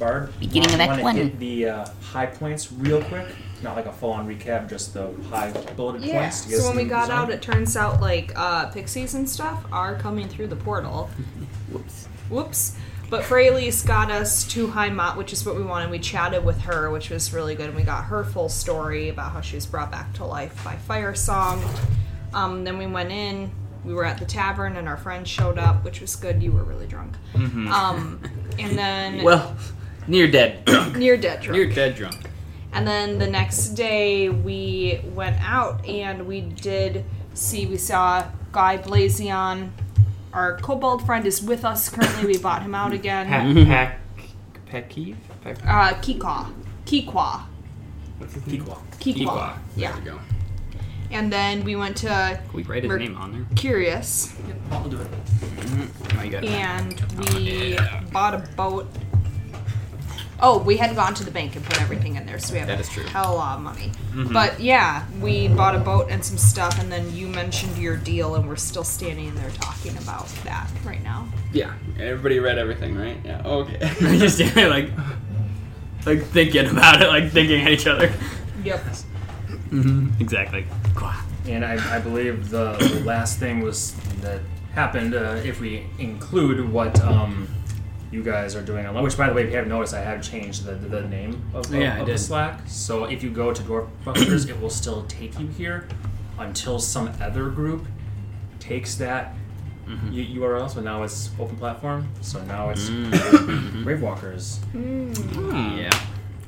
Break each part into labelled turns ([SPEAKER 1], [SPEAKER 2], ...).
[SPEAKER 1] Bard,
[SPEAKER 2] Beginning of
[SPEAKER 1] wanna
[SPEAKER 2] Act One.
[SPEAKER 1] hit the uh, high points real quick. Not like a full-on recap, just the high bulleted
[SPEAKER 3] Yeah.
[SPEAKER 1] points. To get
[SPEAKER 3] So
[SPEAKER 1] us
[SPEAKER 3] when we
[SPEAKER 1] in the
[SPEAKER 3] got
[SPEAKER 1] zone.
[SPEAKER 3] out, it turns out like uh, pixies and stuff are coming through the portal.
[SPEAKER 2] Whoops.
[SPEAKER 3] Whoops. But Fraley's got us to Heimat, which is what we wanted. We chatted with her, which was really good. And we got her full story about how she was brought back to life by Fire Song. Um, then we went in. We were at the tavern, and our friends showed up, which was good. You were really drunk. Um, and then
[SPEAKER 4] Well, near dead drunk.
[SPEAKER 3] near dead drunk.
[SPEAKER 4] Near dead drunk.
[SPEAKER 3] And then the next day we went out and we did see we saw Guy Blazion. Our kobold friend is with us currently. We bought him out again.
[SPEAKER 4] Pack, pack, Pekiv? Pack,
[SPEAKER 3] Uh, Kikwa. Kikwa.
[SPEAKER 4] what's his name?
[SPEAKER 1] Equal.
[SPEAKER 3] Kikwa.
[SPEAKER 4] Equa.
[SPEAKER 3] Yeah.
[SPEAKER 4] There we go.
[SPEAKER 3] And then we went to
[SPEAKER 4] Can we write his
[SPEAKER 3] Mer-
[SPEAKER 4] name on there?
[SPEAKER 3] Curious
[SPEAKER 1] I'll do it.
[SPEAKER 4] Oh, you got it.
[SPEAKER 3] and we
[SPEAKER 4] Yeah.
[SPEAKER 3] bought a boat. Oh, we had gone to the bank and put everything in there, so we have
[SPEAKER 4] That
[SPEAKER 3] a
[SPEAKER 4] is true.
[SPEAKER 3] hell lot of money. But yeah, we bought a boat and some stuff, and then you mentioned your deal, and we're still standing there talking about that right now.
[SPEAKER 4] Yeah, everybody read everything, right? Yeah. Okay. Just standing like, like thinking about it, like thinking at each other.
[SPEAKER 3] Yep.
[SPEAKER 4] Exactly.
[SPEAKER 1] And I, I believe the, the last thing was that happened, uh, if we include what um, you guys are doing online, which, by the way, if you haven't noticed, I have changed the, the, the name of, of,
[SPEAKER 4] Yeah, I
[SPEAKER 1] of the. Slack. So if you go to Dwarfbusters, it will still take you here until some other group takes that
[SPEAKER 4] Mm-hmm.
[SPEAKER 1] U- URL. So now it's open platform. So now it's
[SPEAKER 4] Mm.
[SPEAKER 1] Gravewalkers.
[SPEAKER 4] Yeah,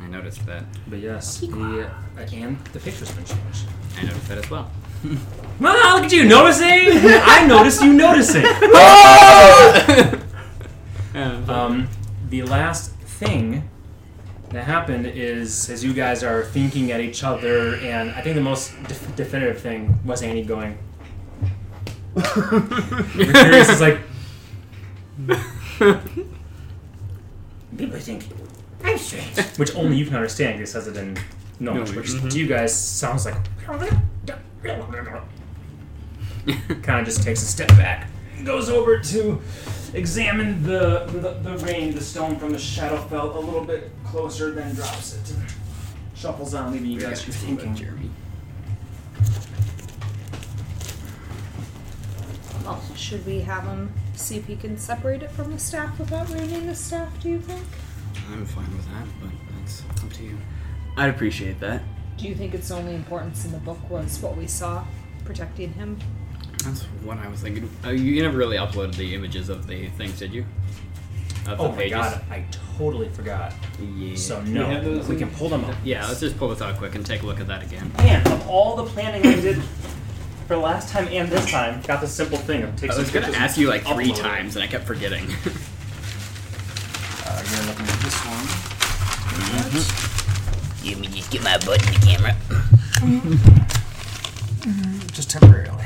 [SPEAKER 4] I noticed that.
[SPEAKER 1] But yes, the, uh, and the picture's been changed.
[SPEAKER 4] I noticed that as well.
[SPEAKER 1] Well, look at you noticing. I noticed you noticing. Um, the last thing that happened is as you guys are thinking at each other, and I think the most def- definitive thing was Annie going. Mercurius is like. People think I'm strange, which only you can understand because it says it in Gnomish,
[SPEAKER 4] Gnomish,
[SPEAKER 1] which to you guys sounds like. kind of just takes a step back, goes over to examine the, the the rain, the stone from the Shadowfell a little bit closer, then drops it. Shuffles on, leaving you guys just thinking.
[SPEAKER 4] Jeremy.
[SPEAKER 3] Well, should we have him see if he can separate it from the staff without ruining the staff? Do you think?
[SPEAKER 4] I'm fine with that, but that's up to you. I'd appreciate that.
[SPEAKER 3] Do you think its only importance in the book was what we saw protecting him?
[SPEAKER 4] That's what I was thinking. Uh, you never really uploaded the images of the things, did you? Of
[SPEAKER 1] Oh
[SPEAKER 4] the
[SPEAKER 1] my
[SPEAKER 4] pages?
[SPEAKER 1] god, I totally forgot.
[SPEAKER 4] Yeah.
[SPEAKER 1] So
[SPEAKER 4] Do
[SPEAKER 1] no,
[SPEAKER 4] have those
[SPEAKER 1] we
[SPEAKER 4] in-
[SPEAKER 1] can pull them up.
[SPEAKER 4] Yeah, let's just pull this out quick and take a look at that again.
[SPEAKER 1] Man, of all the planning I did for last time and this time, got the simple thing of take
[SPEAKER 4] I was gonna ask you like three
[SPEAKER 1] upload it.
[SPEAKER 4] times and I kept forgetting.
[SPEAKER 1] Uh, you're looking at this one.
[SPEAKER 2] You mean just get my butt in the camera?
[SPEAKER 1] Just temporarily.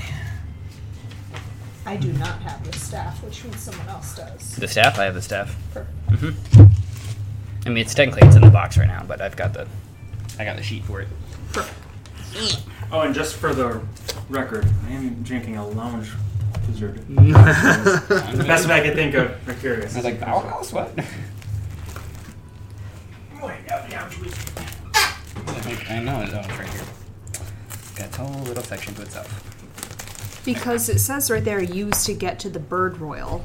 [SPEAKER 3] I do not have the staff, which means someone else does.
[SPEAKER 2] The staff? I have the staff.
[SPEAKER 3] Perfect. Mm-hmm.
[SPEAKER 2] I mean, it's technically it's in the box right now, but I've got the.
[SPEAKER 4] I got the sheet for it.
[SPEAKER 1] Oh, and just for the record, I am drinking a lounge dessert. the best way I could think of. Mercurius.
[SPEAKER 4] I was like, Bauhaus? What? I know, it's oh, it's right here. Got its whole little section to itself.
[SPEAKER 3] Because it says right there, used to get to the bird royal.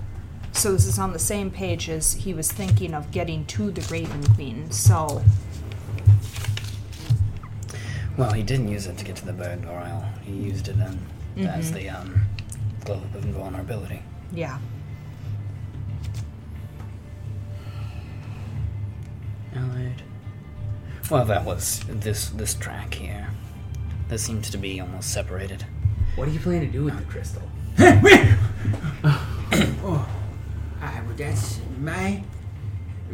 [SPEAKER 3] So this is on the same page as he was thinking of getting to the Raven Queen. So
[SPEAKER 2] Well, he didn't use it to get to the bird royal. He used it um, as the um, globe of invulnerability.
[SPEAKER 3] yeah,
[SPEAKER 2] Alright. Well, that was this this track here. This seems to be almost separated.
[SPEAKER 4] What do you plan to do with the crystal?
[SPEAKER 5] oh, I, well, that's my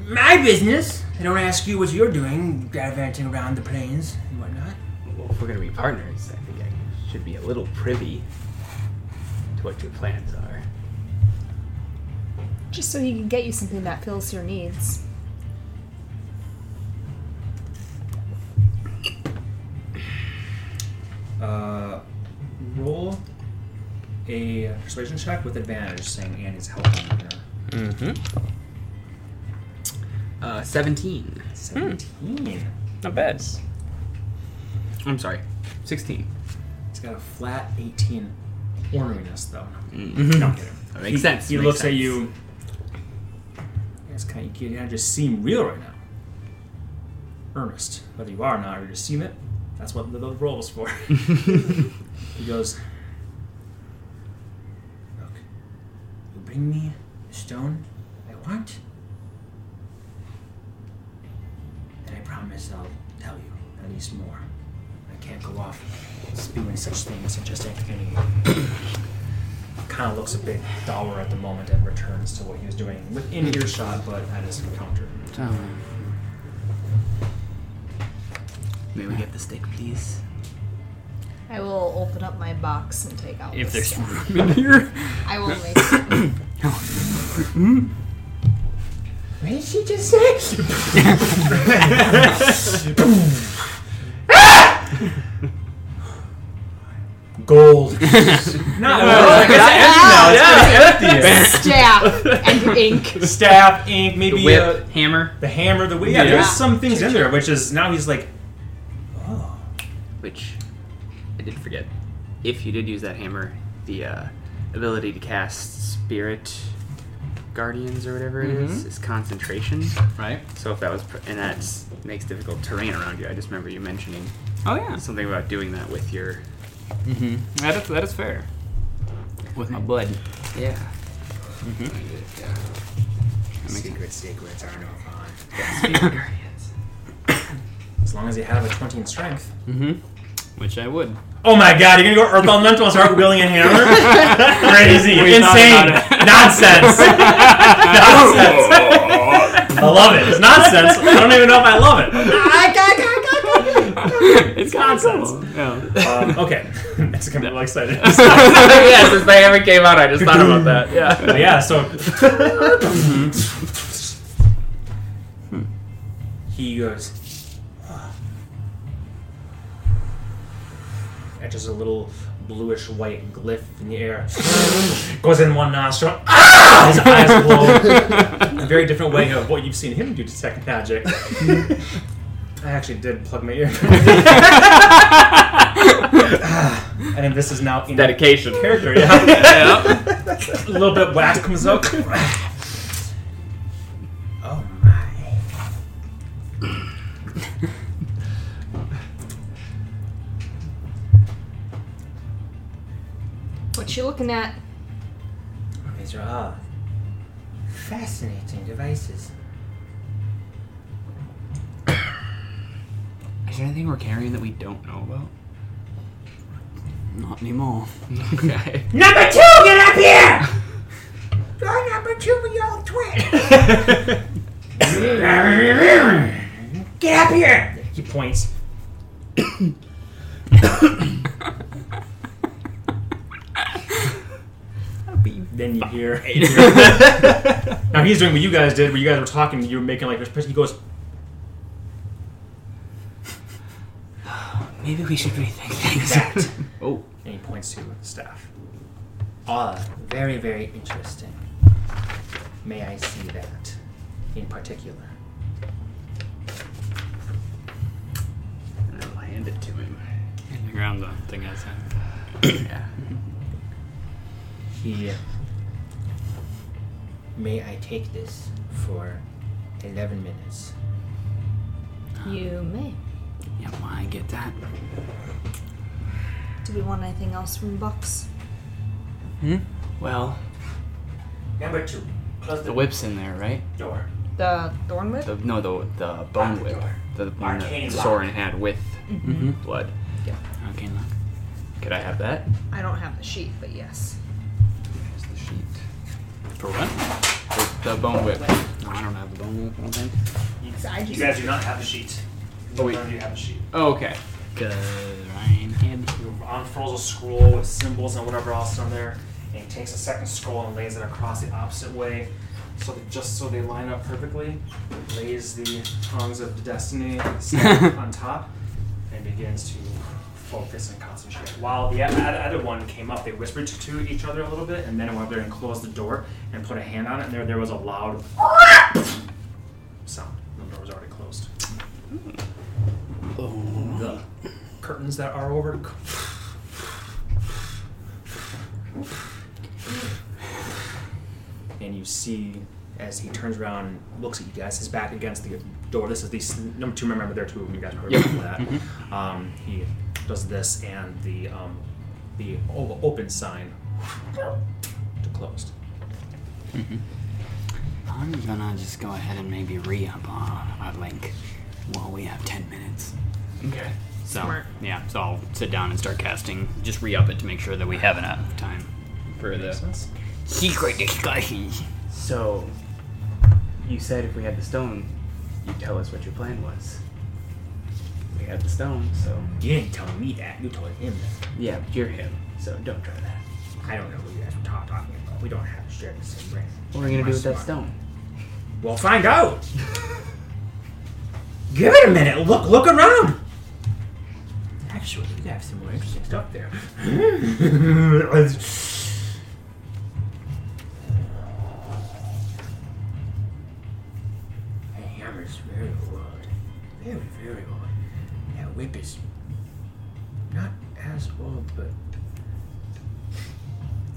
[SPEAKER 5] my business. I don't ask you what you're doing, gallivanting around the plains and whatnot.
[SPEAKER 4] Well, if we're gonna be partners, I think I should be a little privy to what your plans are.
[SPEAKER 3] just so he can get you something that fills your needs.
[SPEAKER 1] Uh, roll a persuasion check with advantage, saying Annie's helping her.
[SPEAKER 2] Mm-hmm.
[SPEAKER 4] Uh, 17.
[SPEAKER 1] 17.
[SPEAKER 2] Not bad.
[SPEAKER 4] I'm sorry. 16.
[SPEAKER 1] He's got a flat 18 orneriness, though.
[SPEAKER 4] Mm.
[SPEAKER 1] No, I'm kidding.
[SPEAKER 4] That makes
[SPEAKER 1] he,
[SPEAKER 4] sense.
[SPEAKER 1] He
[SPEAKER 4] makes
[SPEAKER 1] looks at you. It's kind of, you kind of just seem real right now. Earnest. Whether you are or not, or you just seem it, that's what the, the roll was for. he goes, Look, you bring me the stone I want, and I promise I'll tell you at least more. I can't go off spewing such things and just asking you kind of looks a bit dour at the moment and returns to what he was doing within earshot, but at his encounter.
[SPEAKER 2] Oh.
[SPEAKER 4] May we get the stick, please?
[SPEAKER 3] I will open up my box and take out.
[SPEAKER 2] If
[SPEAKER 3] the
[SPEAKER 2] there's
[SPEAKER 3] stuff.
[SPEAKER 2] room in here.
[SPEAKER 3] I will make.
[SPEAKER 6] What did she just say?
[SPEAKER 1] Gold. Not
[SPEAKER 4] Yeah.
[SPEAKER 1] it's empty now. It's empty.
[SPEAKER 3] staff and ink.
[SPEAKER 1] Staff, ink, maybe
[SPEAKER 4] The whip,
[SPEAKER 1] uh,
[SPEAKER 4] hammer,
[SPEAKER 1] the hammer, the whip. Yeah,
[SPEAKER 4] Yeah.
[SPEAKER 1] there's some things in there, which is now he's like, oh,
[SPEAKER 4] which I did forget. If you did use that hammer, the uh, ability to cast spirit guardians or whatever it is is concentration.
[SPEAKER 2] Right.
[SPEAKER 4] So if that was, pr- and that makes difficult terrain around you. I just remember you mentioning
[SPEAKER 2] Oh yeah.
[SPEAKER 4] something about doing that with your.
[SPEAKER 2] Mm-hmm. That is that is fair. With my blood.
[SPEAKER 4] Yeah.
[SPEAKER 2] Mm-hmm.
[SPEAKER 4] Yeah.
[SPEAKER 1] Secret secrets are no fun.
[SPEAKER 4] Spirit guardians.
[SPEAKER 1] As long as you have a 20 in strength.
[SPEAKER 2] Mm-hmm. Which I would.
[SPEAKER 1] Oh my god, you're gonna go Earth Elemental and start wielding a hammer? Crazy.
[SPEAKER 2] We
[SPEAKER 1] Insane.
[SPEAKER 2] about it.
[SPEAKER 1] Nonsense. nonsense. I love it. It's nonsense. I don't even know if I love it.
[SPEAKER 2] it's
[SPEAKER 1] nonsense.
[SPEAKER 2] Yeah.
[SPEAKER 1] Um, okay. It's gonna be really excited.
[SPEAKER 4] yeah, since the hammer came out, I just thought about that. Yeah.
[SPEAKER 1] But yeah, so he goes. Etches a little bluish white glyph in the air. Goes in one nostril. Ah! His eyes glow. a very different way of what you've seen him do detect magic. I actually did plug my ear. And this is now in
[SPEAKER 4] Dedication.
[SPEAKER 1] character. Yeah.
[SPEAKER 4] yeah.
[SPEAKER 1] a little bit wax comes up.
[SPEAKER 3] You looking at?
[SPEAKER 6] These are all fascinating devices.
[SPEAKER 4] Is there anything we're carrying that we don't know about?
[SPEAKER 2] Not anymore.
[SPEAKER 4] Okay.
[SPEAKER 6] Number two, get up here! You're number two, but you're twin. get up here!
[SPEAKER 1] He points. then you hear. now he's doing what you guys did, where you guys were talking, you were making like this. person. He goes,
[SPEAKER 4] Maybe we should rethink things.
[SPEAKER 1] That.
[SPEAKER 4] oh.
[SPEAKER 1] and he points to staff.
[SPEAKER 6] Ah, very, very interesting. May I see that in particular?
[SPEAKER 4] And I'll hand it to him.
[SPEAKER 2] In the ground, the thing I said.
[SPEAKER 4] yeah.
[SPEAKER 6] He. May I take this for 11 minutes?
[SPEAKER 3] You may.
[SPEAKER 2] Yeah, why get that?
[SPEAKER 3] Do we want anything else from Bucks?
[SPEAKER 2] Hmm?
[SPEAKER 4] Well,
[SPEAKER 1] Number two, close
[SPEAKER 4] the
[SPEAKER 1] the
[SPEAKER 4] whip's in there, right?
[SPEAKER 1] door.
[SPEAKER 3] The thorn whip?
[SPEAKER 4] The no, the the bone
[SPEAKER 1] the
[SPEAKER 4] whip,
[SPEAKER 1] door.
[SPEAKER 4] the one
[SPEAKER 1] Arcane
[SPEAKER 4] that
[SPEAKER 1] lock.
[SPEAKER 4] Soren had with
[SPEAKER 2] Mm-hmm.
[SPEAKER 4] blood.
[SPEAKER 2] Okay, look.
[SPEAKER 4] Could I have that?
[SPEAKER 3] I don't have the sheet, but yes.
[SPEAKER 4] The.
[SPEAKER 2] For what?
[SPEAKER 4] The, the bone whip.
[SPEAKER 2] No, I don't have the bone whip, I don't think.
[SPEAKER 3] I
[SPEAKER 1] You
[SPEAKER 3] just
[SPEAKER 1] guys do not have the sheet.
[SPEAKER 4] Oh, wait.
[SPEAKER 1] None of you have a sheet.
[SPEAKER 4] Oh, okay.
[SPEAKER 2] Cause Ryan.
[SPEAKER 1] He unfurls a scroll with symbols and whatever else on there, and he takes a second scroll and lays it across the opposite way, so that just so they line up perfectly. Lays the tongues of destiny on top, and begins to focus and concentrate. While the o- o- other one came up, they whispered to, to each other a little bit, and then went up there and closed the door and put a hand on it, and there there was a loud sound.
[SPEAKER 7] the door was already closed. Oh. The curtains that are over. And you see as he turns around and looks at you guys, his back against the door. This is the number two. Remember, there are two of them. You guys heard about that. Um, he does this, and the um, the o- open sign to closed.
[SPEAKER 2] I'm gonna just go ahead and maybe re up our, our link while we have 10 minutes.
[SPEAKER 4] Okay.
[SPEAKER 2] So,
[SPEAKER 3] Smart.
[SPEAKER 2] yeah, so I'll sit down and start casting. Just re up it to make sure that we have enough time for the
[SPEAKER 7] sense.
[SPEAKER 2] secret discussions.
[SPEAKER 4] So, you said if we had the stone, you'd tell us what your plan was. Had the stone, so
[SPEAKER 1] You didn't tell me that. You told him that.
[SPEAKER 4] yeah, but you're him, so don't try that.
[SPEAKER 1] I don't know what you guys were ta- talking about. We don't have to share the same brain.
[SPEAKER 4] What are we gonna do with that stone?
[SPEAKER 1] We'll find out. Give it a minute. Look, look around. Actually, we have some more interesting stuff there. whip is not as old, but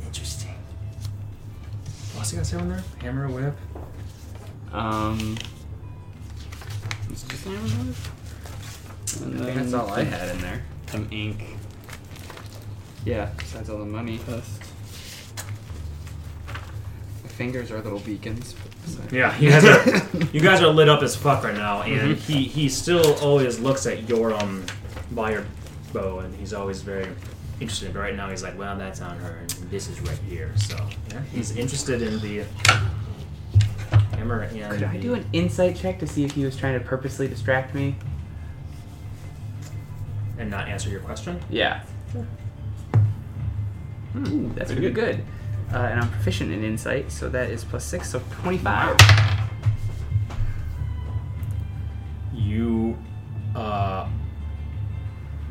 [SPEAKER 1] interesting.
[SPEAKER 7] What else you guys have in there? Hammer, whip.
[SPEAKER 2] Um. Is it just hammer and
[SPEAKER 4] I think that's all I had in there.
[SPEAKER 2] Some ink.
[SPEAKER 4] Yeah, besides all the money.
[SPEAKER 2] Dust.
[SPEAKER 4] My fingers are little beacons. But
[SPEAKER 7] Yeah, you guys are you guys are lit up as fuck right now, and he he still always looks at your um wire bow, and he's always very interested. But right now, he's like, well, that's on her, and this is right here. So yeah, he's interested in the hammer and.
[SPEAKER 4] Could I
[SPEAKER 7] the-
[SPEAKER 4] do an insight check to see if he was trying to purposely distract me?
[SPEAKER 7] and not answer your question?
[SPEAKER 4] Yeah. Ooh, that's pretty good. Uh, and I'm proficient in insight, so that is plus six, so 25.
[SPEAKER 7] you uh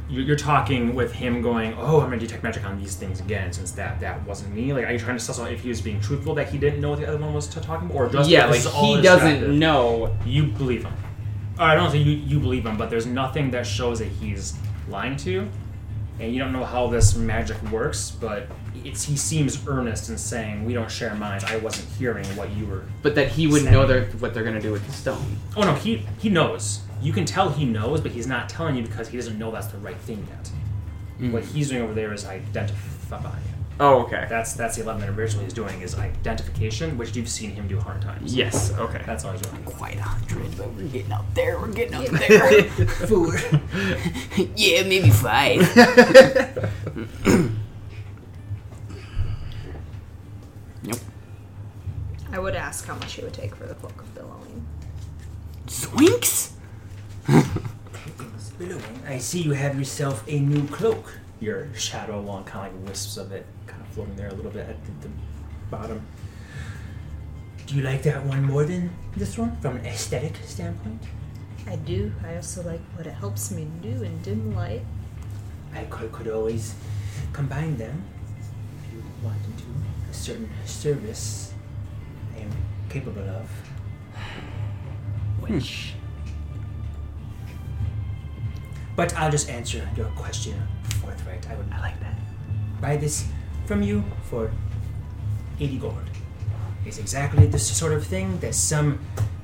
[SPEAKER 7] you- you're talking with him going oh i'm going to detect magic on these things again since that that wasn't me like are you trying to suss out if he was being truthful that he didn't know what the other one was t- talking about or just
[SPEAKER 4] yeah,
[SPEAKER 7] this
[SPEAKER 4] like
[SPEAKER 7] is all
[SPEAKER 4] he doesn't know.
[SPEAKER 7] you believe him i don't think you, you believe him but there's nothing that shows that he's lying to you and you don't know how this magic works but it's he seems earnest in saying we don't share minds i wasn't hearing what you were
[SPEAKER 4] But that he wouldn't know they're, what they're gonna do with the stone.
[SPEAKER 7] Oh no, he he knows. You can tell he knows, but he's not telling you because he doesn't know that's the right thing yet. What mm. he's doing over there is identifying.
[SPEAKER 4] Oh, okay.
[SPEAKER 7] That's that's the eleven minute ritual he's doing is identification, which you've seen him do a hundred times.
[SPEAKER 4] Yes, okay.
[SPEAKER 7] That's all he's doing.
[SPEAKER 2] Quite a hundred, but we're getting up there. We're getting up there.
[SPEAKER 1] Four.
[SPEAKER 2] yeah, maybe five. nope.
[SPEAKER 3] I would ask how much it would take for the cloak of billowing.
[SPEAKER 2] Zoinks!
[SPEAKER 1] Billowing. I see you have yourself a new cloak.
[SPEAKER 7] Your shadow along kind of like wisps of it, kind of floating there a little bit at the, the bottom.
[SPEAKER 1] Do you like that one more than this one from an aesthetic standpoint?
[SPEAKER 3] I do. I also like what it helps me do in dim light.
[SPEAKER 1] I could, could always combine them if you wanted to. Do a certain service I am capable of. Hmm.
[SPEAKER 2] Which?
[SPEAKER 1] But I'll just answer your question forthright. I would
[SPEAKER 4] I like that.
[SPEAKER 1] buy this from you for 80 gold. It's exactly the sort of thing that some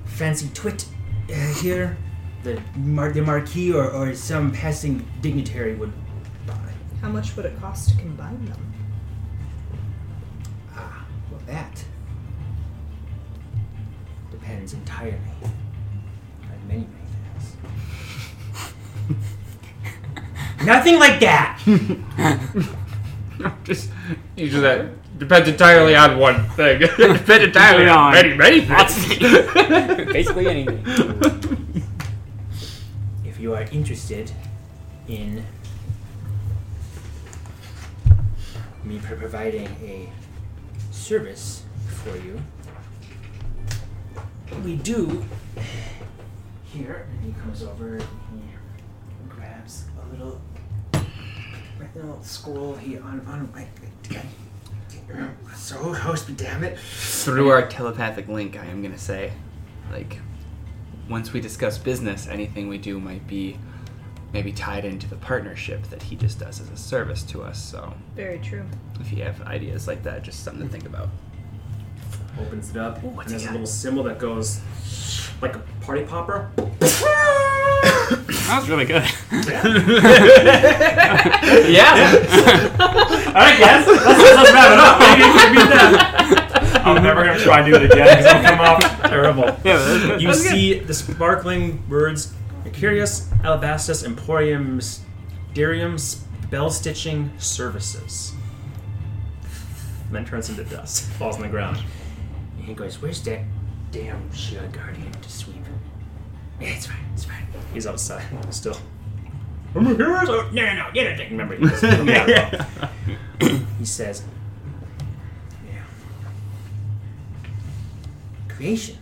[SPEAKER 1] fancy twit uh, here, the, mar- the marquis or, or some passing dignitary would buy.
[SPEAKER 3] How much would it cost to combine them?
[SPEAKER 1] Ah, well, that depends entirely on many, many things. Nothing like that!
[SPEAKER 4] Just usually that uh, depends entirely on one thing. depends entirely
[SPEAKER 2] on
[SPEAKER 4] many, many things.
[SPEAKER 2] Basically anything.
[SPEAKER 1] If you are interested in me providing a service for you, we do. Here, and he comes over and he grabs a little, a little scroll here on on my. So host, damn it!
[SPEAKER 4] Through our telepathic link, I am gonna say, like, once we discuss business, anything we do might be maybe tied into the partnership that he just does as a service to us. So
[SPEAKER 3] Very true.
[SPEAKER 4] if you have ideas like that, just something to think about.
[SPEAKER 7] Opens it up, and there's a little symbol that goes like a party popper.
[SPEAKER 2] That was really good.
[SPEAKER 4] yeah.
[SPEAKER 7] All right, guys, let's, let's wrap it up. Maybe we can beat that. I'm never gonna try and do it again because it'll come off terrible. You see the sparkling words Mercurius Alabastus Emporium Mysterium Spell Stitching Services. And then turns into dust, falls on the ground.
[SPEAKER 1] And he goes, Where's that damn shield guardian to sweep? Yeah, it's fine, it's fine.
[SPEAKER 7] He's outside still. Mercurius? Oh, no, no, no, get it. Remember, he, goes, yeah, he says,
[SPEAKER 1] Yeah. Creation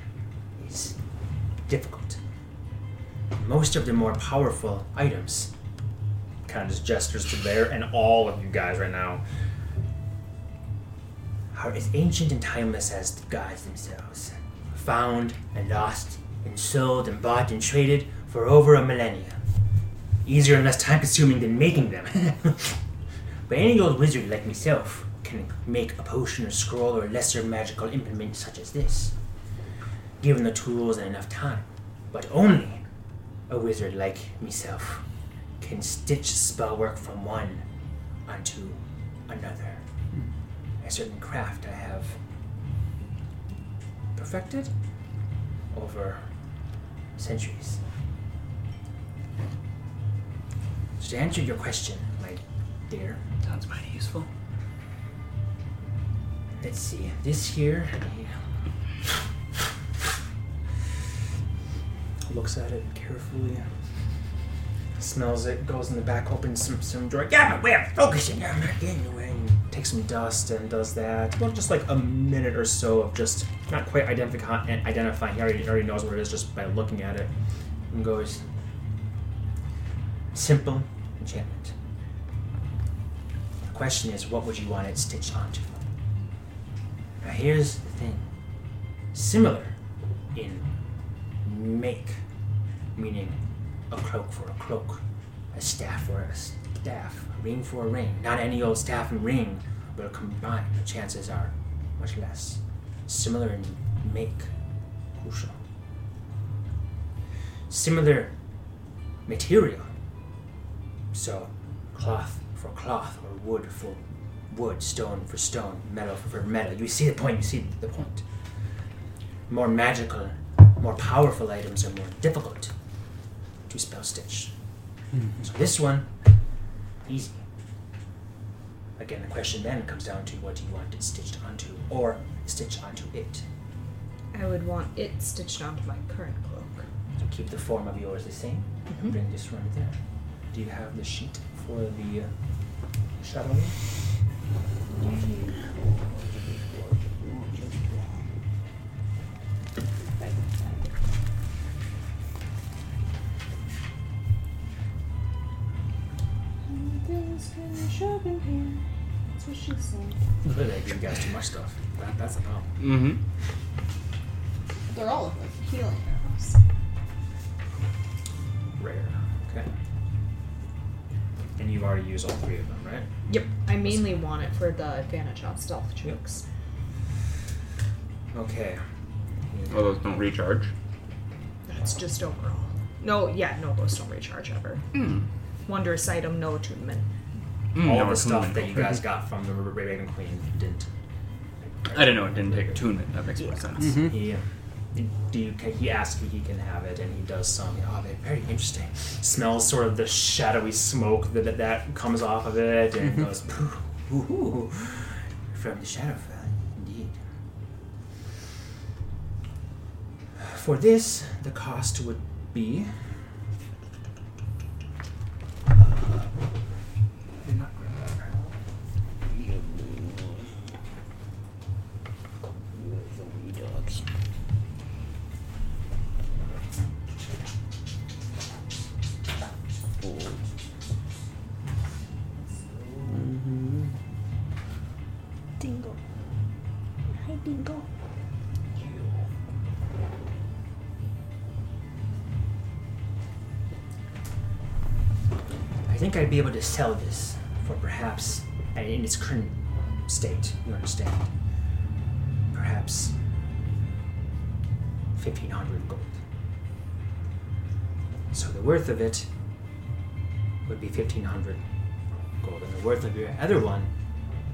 [SPEAKER 1] is difficult. Most of the more powerful items
[SPEAKER 7] kind of just gestures to there and all of you guys right now.
[SPEAKER 1] are as ancient and timeless as the gods themselves. Found and lost and sold and bought and traded for over a millennia. Easier and less time consuming than making them. but any old wizard like myself can make a potion or scroll or lesser magical implement such as this. Given the tools and enough time. But only a wizard like myself can stitch spell work from one unto another a certain craft I have perfected over centuries. So to answer your question, my dear,
[SPEAKER 4] Sounds mighty useful.
[SPEAKER 1] let's see. This here looks at it carefully, smells it, goes in the back, opens some some drawer. Yeah, way of focusing. I'm not getting away. Takes some dust and does that. Well, just like a minute or so of just not quite identifying. Identifying. He already, already knows what it is just by looking at it, and goes. Simple enchantment. The question is, what would you want it stitched onto? Now, here's the thing. Similar in make, meaning a cloak for a cloak, a staff for a staff, a ring for a ring. Not any old staff and ring, but a combined, the chances are much less. Similar in make, crucial. Similar material. So, cloth for cloth, or wood for wood, stone for stone, metal for metal. You see the point, you see the point. More magical, more powerful items are more difficult to spell stitch. Mm-hmm. So this one, easy. Again, the question then comes down to what do you want it stitched onto, or stitched onto it.
[SPEAKER 3] I would want it stitched onto my current cloak.
[SPEAKER 1] So keep the form of yours the same, and bring this one there. Do you have the sheet for the uh, shadow? Look I give you guys too much stuff. That, that's the problem.
[SPEAKER 4] Mm-hmm.
[SPEAKER 8] They're all of like healing arrows.
[SPEAKER 7] Rare. Okay. And you've already used all three of them, right?
[SPEAKER 3] Yep. I mainly want it for the advantage on stealth checks.
[SPEAKER 7] Okay.
[SPEAKER 4] Well, those don't recharge.
[SPEAKER 3] That's just overall. No, yeah, no, those don't recharge ever. Mm. Wondrous item, no attunement.
[SPEAKER 4] Mm,
[SPEAKER 7] all
[SPEAKER 4] no
[SPEAKER 7] the stuff that you guys got from the Raven Queen didn't.
[SPEAKER 4] I didn't know it didn't take attunement. That makes more sense.
[SPEAKER 7] He, do you, he asks if he can have it, and he does some. Oh, they're very interesting. Smells sort of the shadowy smoke that that, that comes off of it, and goes.
[SPEAKER 1] Ooh, ooh, from the Shadowfell, indeed. For this, the cost would be. Sell this for perhaps, in its current state, you understand, perhaps 1500 gold. So the worth of it would be 1500 gold, and the worth of your other one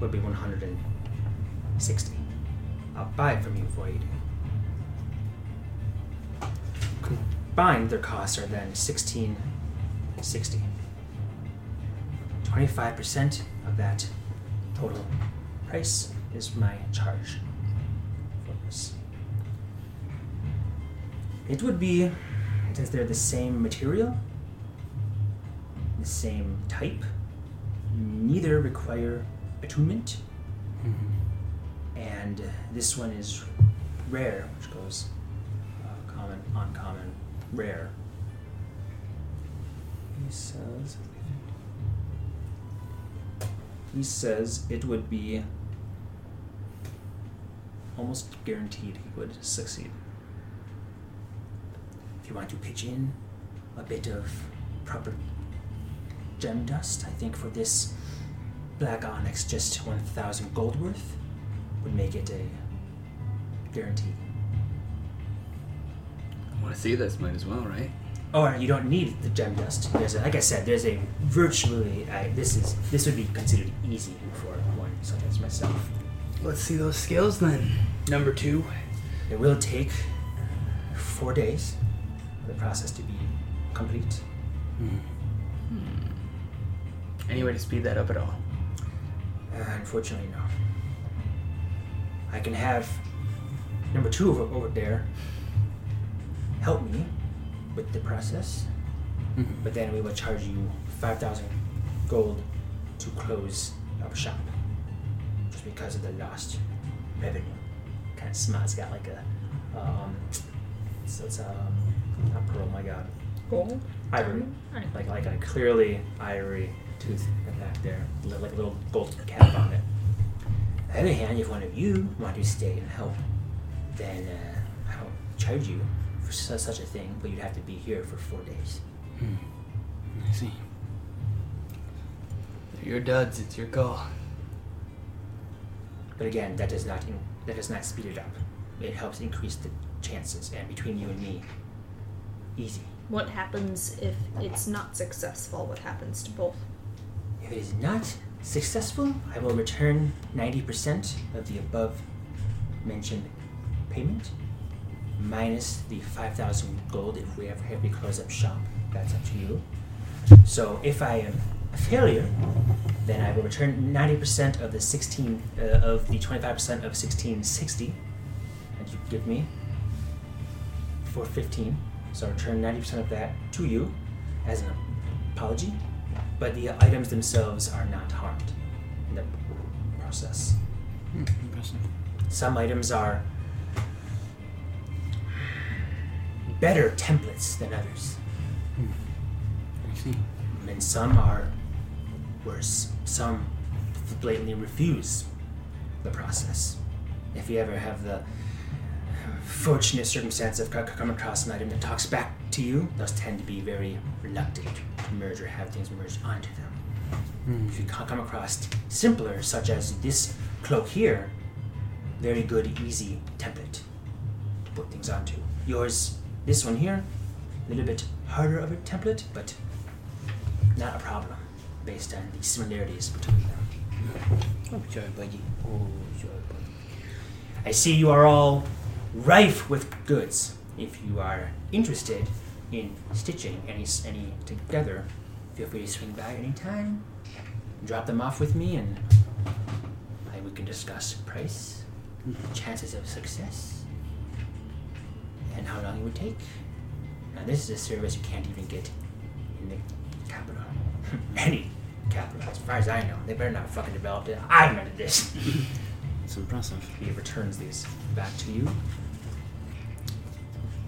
[SPEAKER 1] would be 160. I'll buy it from you for 80. Combined, their costs are then 1660. 25% of that total price is my charge for this. It would be, since they're the same material, the same type, neither require attunement, and this one is rare, which goes uh, common, uncommon, rare. He says. He says it would be almost guaranteed he would succeed. If you want to pitch in a bit of proper gem dust, I think for this black onyx, just 1,000 gold worth would make it a guarantee.
[SPEAKER 4] I want to see this, might as well, right?
[SPEAKER 1] Or you don't need the gem dust. There's a, like I said, there's a virtually I, this is this would be considered easy for one such as myself.
[SPEAKER 4] Let's see those skills then. Number two.
[SPEAKER 1] It will take four days for the process to be complete.
[SPEAKER 4] Any way to speed that up at all?
[SPEAKER 1] Uh, unfortunately, no. I can have number two over, over there help me with the process, but then we will charge you 5,000 gold to close our shop just because of the lost revenue. Kind of smart. It's got like a, um, so it's um, not pearl, my god.
[SPEAKER 3] Gold?
[SPEAKER 1] Ivory.
[SPEAKER 3] Diamond?
[SPEAKER 1] Like, like a clearly ivory tooth back there, like a little gold cap on it. On the other hand, if one of you want to stay and help, then uh, I won't charge you for su- uh, such a thing, but you'd have to be here for four days. Hmm.
[SPEAKER 2] I see.
[SPEAKER 4] They're your duds. It's your call.
[SPEAKER 1] But again, that does not in- that does not speed it up. It helps increase the chances, and between you and me, easy.
[SPEAKER 3] What happens if it's not successful? What happens to both?
[SPEAKER 1] If it is not successful, I will return 90% of the above mentioned payment, minus the 5,000 gold if we ever have to close up shop. That's up to you. So if I am a failure, then I will return 90% of the 16 uh, of the 25% of 1660 that you give me for 15. So I return 90% of that to you as an apology but the items themselves are not harmed in the process.
[SPEAKER 2] Impressive.
[SPEAKER 1] Some items are better templates than others, hmm.
[SPEAKER 2] I see.
[SPEAKER 1] and some are worse. Some blatantly refuse the process. If you ever have the fortunate circumstance of co- come across an item that talks back to you, those tend to be very reluctant to merge or have things merged onto them. Hmm. If you co- come across simpler, such as this cloak here, very good, easy template to put things onto. Yours, this one here, a little bit harder of a template, but not a problem based on the similarities between them.
[SPEAKER 2] Oh, sure, buddy. Oh, sure, buddy.
[SPEAKER 1] I see you are all rife with goods. If you are interested in stitching any any together, feel free to swing by anytime. Drop them off with me, and I, we can discuss price, chances of success, and how long it would take. Now, this is a service you can't even get in the capital. Any capital, as far as I know. They better not fucking develop it. I invented this.
[SPEAKER 2] It's impressive.
[SPEAKER 1] he returns these back to you.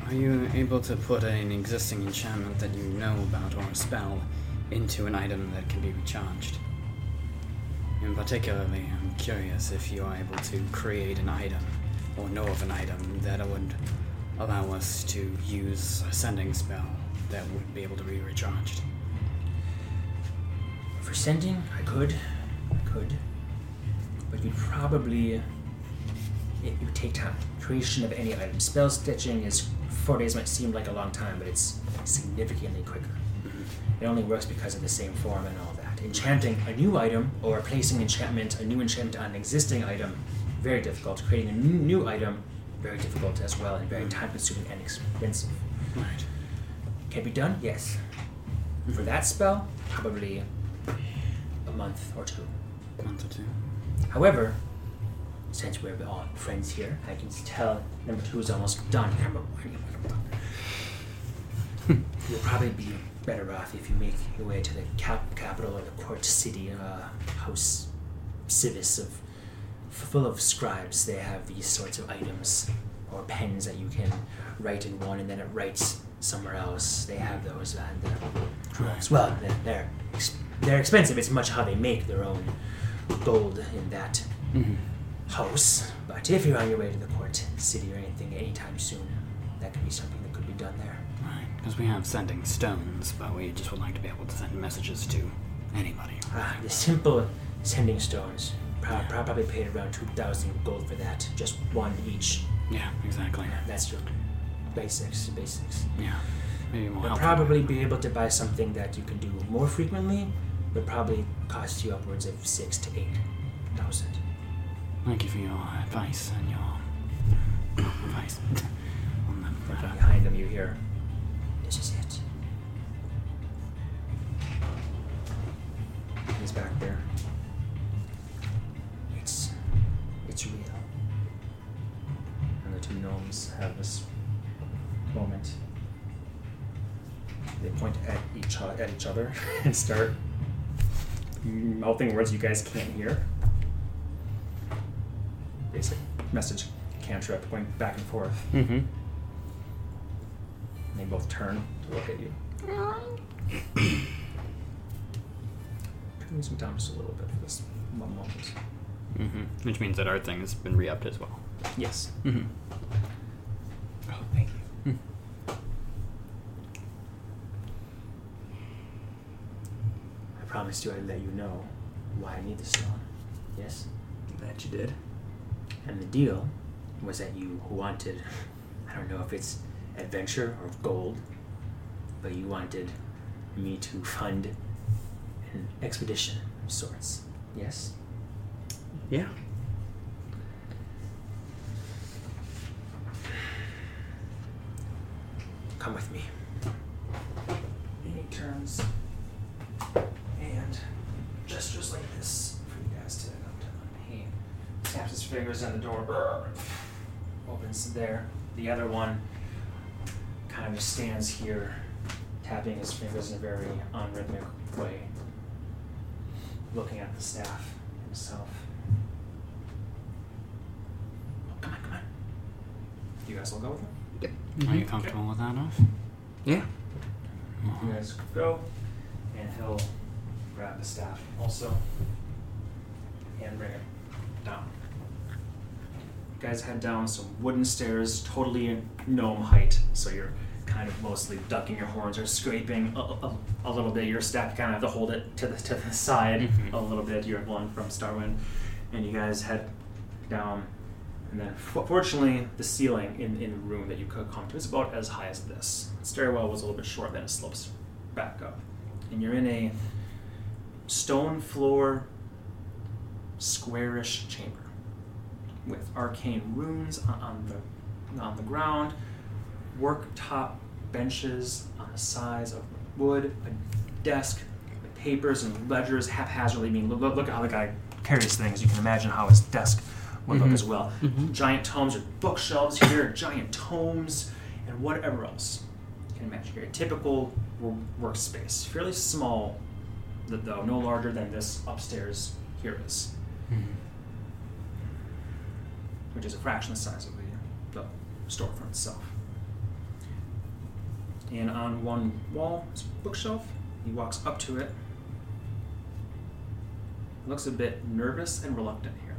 [SPEAKER 2] Are you able to put an existing enchantment that you know about or a spell into an item that can be recharged? And particularly, I'm curious if you are able to create an item or know of an item that would allow us to use a sending spell that would be able to be recharged.
[SPEAKER 1] For sending, I could. I could. But you'd probably. It, would take time. Creation of any item. Spell stitching is. Four days might seem like a long time, but it's significantly quicker. It only works because of the same form and all that. Enchanting a new item or placing enchantment, a new enchantment on an existing item, very difficult. Creating a new item, very difficult as well, and very time consuming and expensive.
[SPEAKER 2] Right.
[SPEAKER 1] Can be done? Yes. For that spell, probably a month or two.
[SPEAKER 2] Month or two.
[SPEAKER 1] However, since we're all friends here, I can tell number two is almost done. Number one, you'll probably be better off if you make your way to the cap- capital or the court city, uh, house civis of full of scribes. They have these sorts of items or pens that you can write in one and then it writes somewhere else. They have those and as well. They're they're, they're expensive. It's much how they make their own gold in that
[SPEAKER 2] Mm-hmm.
[SPEAKER 1] house. But if you're on your way to the court city or anything anytime soon, that could be something that could be done there.
[SPEAKER 2] Right. Because we have sending stones, but we just would like to be able to send messages to anybody.
[SPEAKER 1] Ah, the simple sending stones. Pro- probably paid around 2,000 gold for that. Just one each.
[SPEAKER 2] Yeah, exactly.
[SPEAKER 1] That's your basics. Basics.
[SPEAKER 2] Yeah. Maybe more
[SPEAKER 1] You'll probably be able to buy something that you can do more frequently, but probably cost you upwards of six to eight thousand.
[SPEAKER 2] Thank you for your advice and your advice on them.
[SPEAKER 1] Behind them, you hear, "This is it."
[SPEAKER 7] Other and start mouthing words you guys can't hear. Basic message cantrip going back and forth.
[SPEAKER 2] Mm-hmm.
[SPEAKER 7] And they both turn to look at you. Turn some down just a little bit for this one moment.
[SPEAKER 2] Mm-hmm. Which means that our thing has been re-upped as well.
[SPEAKER 7] Yes.
[SPEAKER 2] Mm-hmm.
[SPEAKER 7] Oh, thank you. I promised you I'd let you know why I need the stone. Yes?
[SPEAKER 4] That you did.
[SPEAKER 1] And the deal was that you wanted, I don't know if it's adventure or gold, but you wanted me to fund an expedition of sorts. Yes?
[SPEAKER 4] Yeah.
[SPEAKER 1] Come with me.
[SPEAKER 7] And he turns and gestures like this for you guys to come down. He snaps his fingers and the door opens there. The other one kind of just stands here, tapping his fingers in a very unrhythmic way, looking at the staff himself. Oh, come on, come on. You guys will go with him?
[SPEAKER 2] Are you mm-hmm. comfortable with that, enough?
[SPEAKER 4] Yeah.
[SPEAKER 7] You guys go, and he'll grab the staff also and bring it down. You guys head down some wooden stairs, totally gnome height, so you're kind of mostly ducking your horns or scraping a, a, a little bit. Your staff kind of have to hold it to the to the side
[SPEAKER 2] Mhm.
[SPEAKER 7] a little bit. You have one from Starwind, and you guys head down. And then, fortunately, the ceiling in, in the room that you could come to is about as high as this. The stairwell was a little bit short, then it slopes back up. And you're in a stone floor, squarish chamber with arcane runes on, on the on the ground, worktop benches on the sides of wood, a desk with papers and ledgers haphazardly being. Look, look at how the guy carries things. You can imagine how his desk would look
[SPEAKER 2] Mhm.
[SPEAKER 7] as well.
[SPEAKER 2] Mhm.
[SPEAKER 7] Giant tomes with bookshelves here, giant tomes, and whatever else you can imagine. Your typical workspace, fairly small, though no larger than this upstairs here is,
[SPEAKER 2] Mm-hmm.
[SPEAKER 7] Which is a fraction of the size of the, the storefront itself. And on one wall is a bookshelf. He walks up to it. Looks a bit nervous and reluctant here.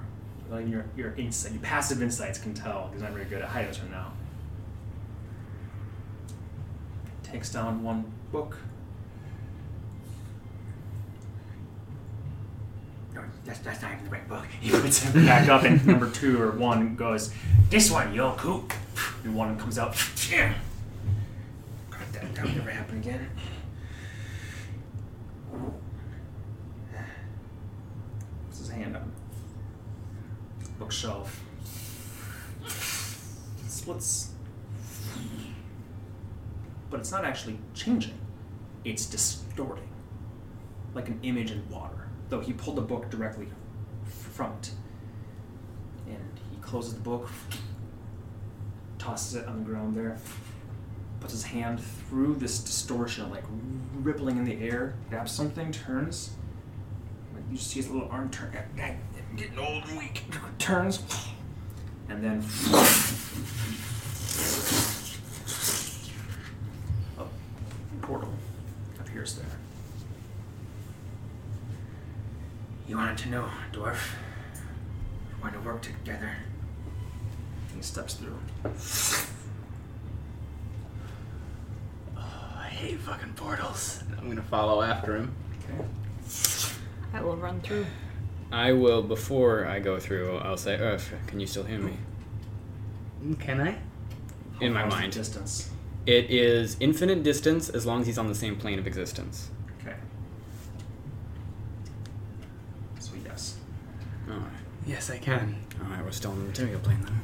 [SPEAKER 7] Like your your insight, your passive insights can tell he's not very good at hiding right now. Takes down one book.
[SPEAKER 1] That's, that's not even the right book. He puts it back up, and number two or one goes, This one, yo, cool. And one comes out, yeah. God, that, that would never happen again. What's his hand up. Bookshelf. Splits. But it's not actually changing, it's distorting like an image in water, though he pulled the book directly from it. And he closes the book, tosses it on the ground there, puts his hand through this distortion, like rippling in the air, grabs something, turns. You see his little arm turn. Getting old and weak. Turns, and then a portal appears there. You wanted to know, dwarf. We're going to work together. He steps through.
[SPEAKER 4] Oh, I hate fucking portals. I'm gonna follow after him.
[SPEAKER 1] Okay.
[SPEAKER 3] I will run through.
[SPEAKER 2] I will, before I go through, I'll say, Earth, can you still hear me?
[SPEAKER 4] Mm, can I?
[SPEAKER 2] In my
[SPEAKER 1] How far's
[SPEAKER 2] mind.
[SPEAKER 1] Distance.
[SPEAKER 2] It is infinite distance as long as he's on the same plane of existence.
[SPEAKER 1] Okay. So yes.
[SPEAKER 2] Alright.
[SPEAKER 4] Yes, I can.
[SPEAKER 2] Alright, we're still on the material plane then.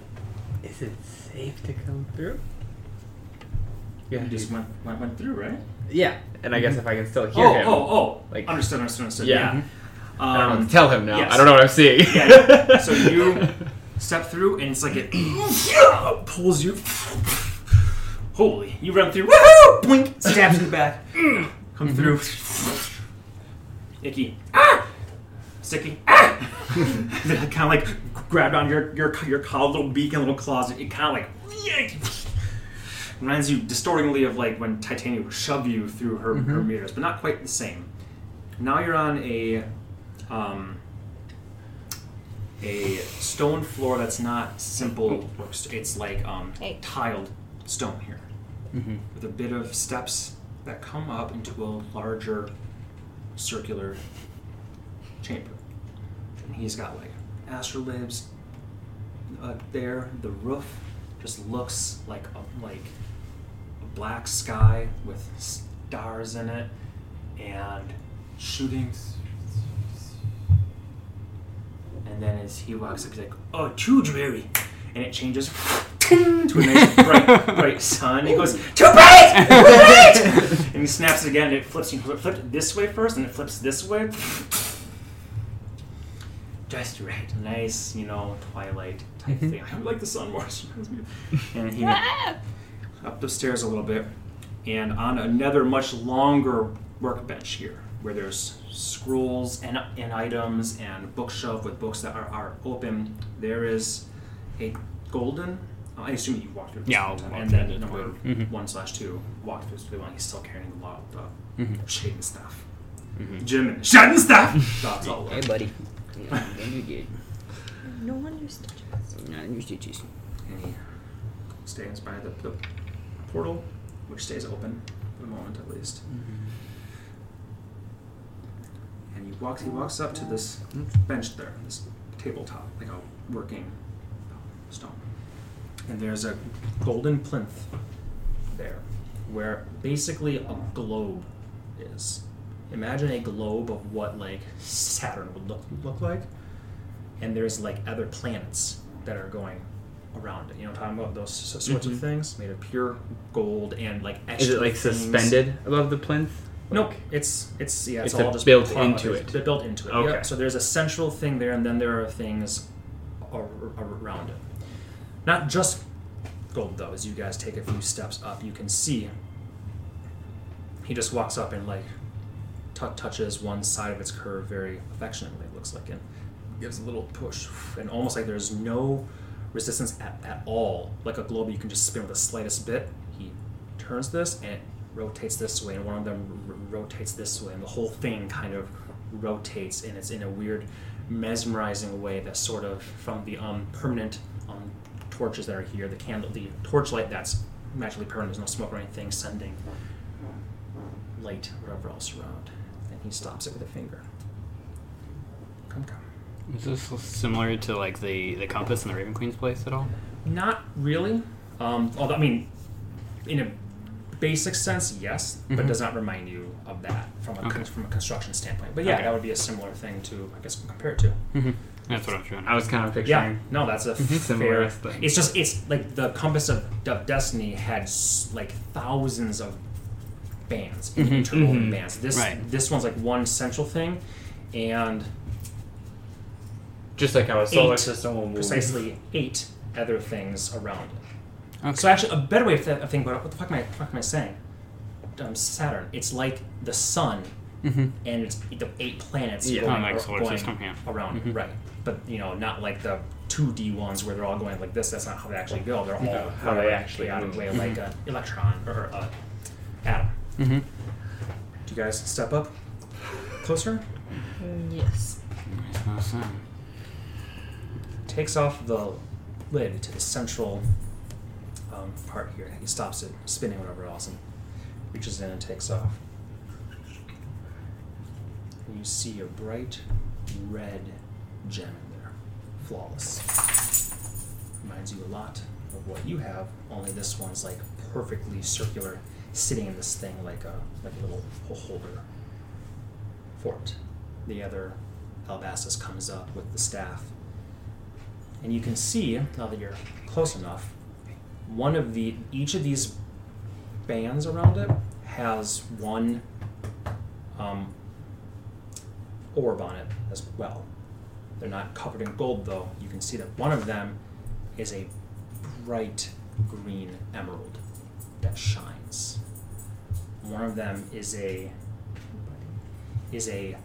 [SPEAKER 4] Is it safe to come through? Yeah.
[SPEAKER 1] You just went, went went through, right?
[SPEAKER 4] Yeah, and I guess if I can still hear
[SPEAKER 1] oh,
[SPEAKER 4] him.
[SPEAKER 1] oh, oh.
[SPEAKER 4] Like-
[SPEAKER 1] understood, understood, understood.
[SPEAKER 4] Yeah.
[SPEAKER 1] Yeah.
[SPEAKER 4] I don't know what
[SPEAKER 1] Um,
[SPEAKER 4] to tell him now.
[SPEAKER 1] yes.
[SPEAKER 4] I don't know what I'm seeing.
[SPEAKER 1] Yeah. so you step through, and it's like it pulls you. Holy! You run through. Woohoo! Blink! Stabs in the back. Come through. Icky. Ah! Sticky. Ah! kind of like grabbed on your your your collar, little beak and little claws. It kind of like yank. Reminds you distortingly of like when Titania would shove you through her, her mirrors, but not quite the same. Now you're on a um, a stone floor that's not simple. It's like um,
[SPEAKER 3] Hey.
[SPEAKER 1] tiled stone here, with a bit of steps that come up into a larger circular chamber. And he's got like astrolabes uh, there. The roof just looks like a, like a black sky with stars in it and shooting. And then as he walks up, he's like, "Oh, too dreary," and it changes to a nice bright, bright sun. He goes, "Too bright, too bright!" and he snaps it again. And it flips. You flip it this way first, and it flips this way. Just right, nice, you know, twilight type thing. I like the sun more. it reminds me of- And he up the stairs a little bit, and on another much longer workbench here, where there's scrolls and, and items and bookshelf with books that are, are open, there is a golden. I assume you walked through. This
[SPEAKER 2] Yeah, I'll
[SPEAKER 1] one,
[SPEAKER 2] walk
[SPEAKER 1] and then
[SPEAKER 2] the
[SPEAKER 1] number
[SPEAKER 2] door. Mhm.
[SPEAKER 1] one slash two walked through the one. He's still carrying a lot of the
[SPEAKER 2] Mhm.
[SPEAKER 1] shade and stuff.
[SPEAKER 2] Mhm.
[SPEAKER 1] Jim and shit and stuff. That's all.
[SPEAKER 2] Hey, buddy. Yeah, don't you get
[SPEAKER 3] No one used to
[SPEAKER 2] not your stitches.
[SPEAKER 1] and he stands by the, the portal, which stays open for the moment at least. Mm-hmm. And he walks. He walks up to this bench there, this tabletop, like a working stone. And there's a golden plinth there, where basically a globe is. Imagine a globe of what like Saturn would look look like, and there's like other planets that are going around it. You know, talking about those sorts of
[SPEAKER 4] Mhm.
[SPEAKER 1] things made of pure gold and like
[SPEAKER 4] Is it like
[SPEAKER 1] things-
[SPEAKER 4] suspended above the plinth?
[SPEAKER 1] Nope, it's it's yeah, it's,
[SPEAKER 4] It's
[SPEAKER 1] all just
[SPEAKER 4] built
[SPEAKER 1] plot-
[SPEAKER 4] into
[SPEAKER 1] it's
[SPEAKER 4] it.
[SPEAKER 1] built into it.
[SPEAKER 4] Okay.
[SPEAKER 1] Yep. So there's a central thing there, and then there are things ar- ar- around it. Not just gold though. As you guys take a few steps up, you can see. He just walks up and like touches one side of its curve very affectionately. It looks like and gives a little push, and almost like there's no resistance at, at all. Like a globe, you can just spin with the slightest bit. He turns this and it rotates this way, and one of them r- rotates this way, and the whole thing kind of rotates, and it's in a weird, mesmerizing way that sort of from the um, permanent um, torches that are here, the candle, the torchlight that's magically permanent. There's no smoke or anything, sending light, whatever else around. And he stops it with a finger. Come, come.
[SPEAKER 2] Is this similar to like the the compass in the Raven Queen's place at all?
[SPEAKER 1] Not really. Um, although, I mean, in a basic sense, yes, but
[SPEAKER 2] Mhm.
[SPEAKER 1] does not remind you of that from a,
[SPEAKER 2] Okay.
[SPEAKER 1] from a construction standpoint. But yeah,
[SPEAKER 2] Okay.
[SPEAKER 1] that would be a similar thing to, I guess, compare it to.
[SPEAKER 2] Mm-hmm. That's what I'm trying.
[SPEAKER 4] I was kind of picturing.
[SPEAKER 1] Yeah, no, that's a
[SPEAKER 4] Similar
[SPEAKER 1] fair.
[SPEAKER 4] thing.
[SPEAKER 1] It's just it's like the compass of, of destiny had like thousands of bands,
[SPEAKER 2] Mhm,
[SPEAKER 1] interwoven
[SPEAKER 4] mhm.
[SPEAKER 1] bands. This
[SPEAKER 2] Right.
[SPEAKER 1] this one's like one central thing, and
[SPEAKER 4] Just like how a solar
[SPEAKER 1] Eight.
[SPEAKER 4] system will move.
[SPEAKER 1] precisely eight other things around it.
[SPEAKER 2] Okay.
[SPEAKER 1] So actually, a better way of, th- of thinking about it, what the fuck am I, what fuck am I saying? Um, Saturn. It's like the sun,
[SPEAKER 2] mm-hmm.
[SPEAKER 1] and it's the eight planets
[SPEAKER 4] Yeah.
[SPEAKER 1] going,
[SPEAKER 2] like solar
[SPEAKER 1] going
[SPEAKER 2] system, yeah.
[SPEAKER 1] around.
[SPEAKER 2] Mhm.
[SPEAKER 1] Right, but you know, not like the two D ones where they're all going like this. That's not how they actually go. They're all
[SPEAKER 4] No, how they
[SPEAKER 1] going
[SPEAKER 4] actually
[SPEAKER 1] chaotic
[SPEAKER 4] move.
[SPEAKER 1] way, like an electron or a atom.
[SPEAKER 2] Mm-hmm.
[SPEAKER 1] Do you guys step up closer?
[SPEAKER 3] Yes.
[SPEAKER 1] takes off the lid to the central um, part here. He stops it spinning whatever else and reaches in and takes off. And you see a bright red gem in there. Flawless. Reminds you a lot of what you have, only this one's like perfectly circular, sitting in this thing like a like a little holder for it. The other Albastus comes up with the staff. And you can see now that you're close enough one of the each of these bands around it has one um, orb on it as well. They're not covered in gold though. You can see that one of them is a bright green emerald that shines one of them is a is a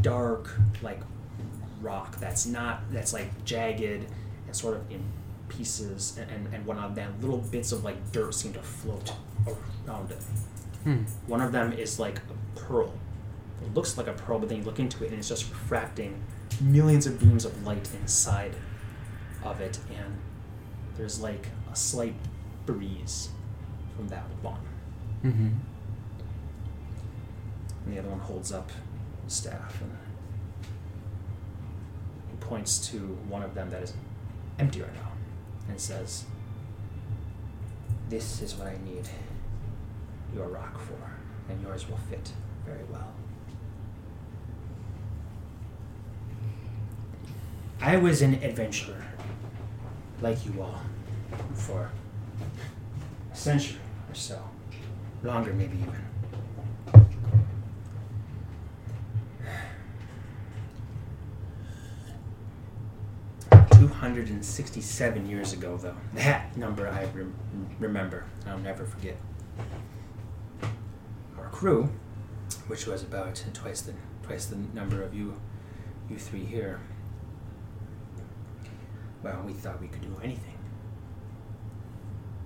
[SPEAKER 1] dark like rock that's not that's like jagged and sort of in pieces and, and, and whatnot. Then little bits of like dirt seem to float around it.
[SPEAKER 2] Hmm.
[SPEAKER 1] one of them is like a pearl. It looks like a pearl but then you look into it and it's just refracting millions of beams of light inside of it. And there's like a slight breeze from that one
[SPEAKER 2] Mm-hmm.
[SPEAKER 1] and the other one holds up the staff and he points to one of them that is empty right now and says, This is what I need your rock for, and yours will fit very well. I was an adventurer, like you all, for a century so. Longer, maybe even. 267 years ago, though. That number I rem- remember. I'll never forget. Our crew, which was about twice the twice the number of you, you three here. Well, we thought we could do anything.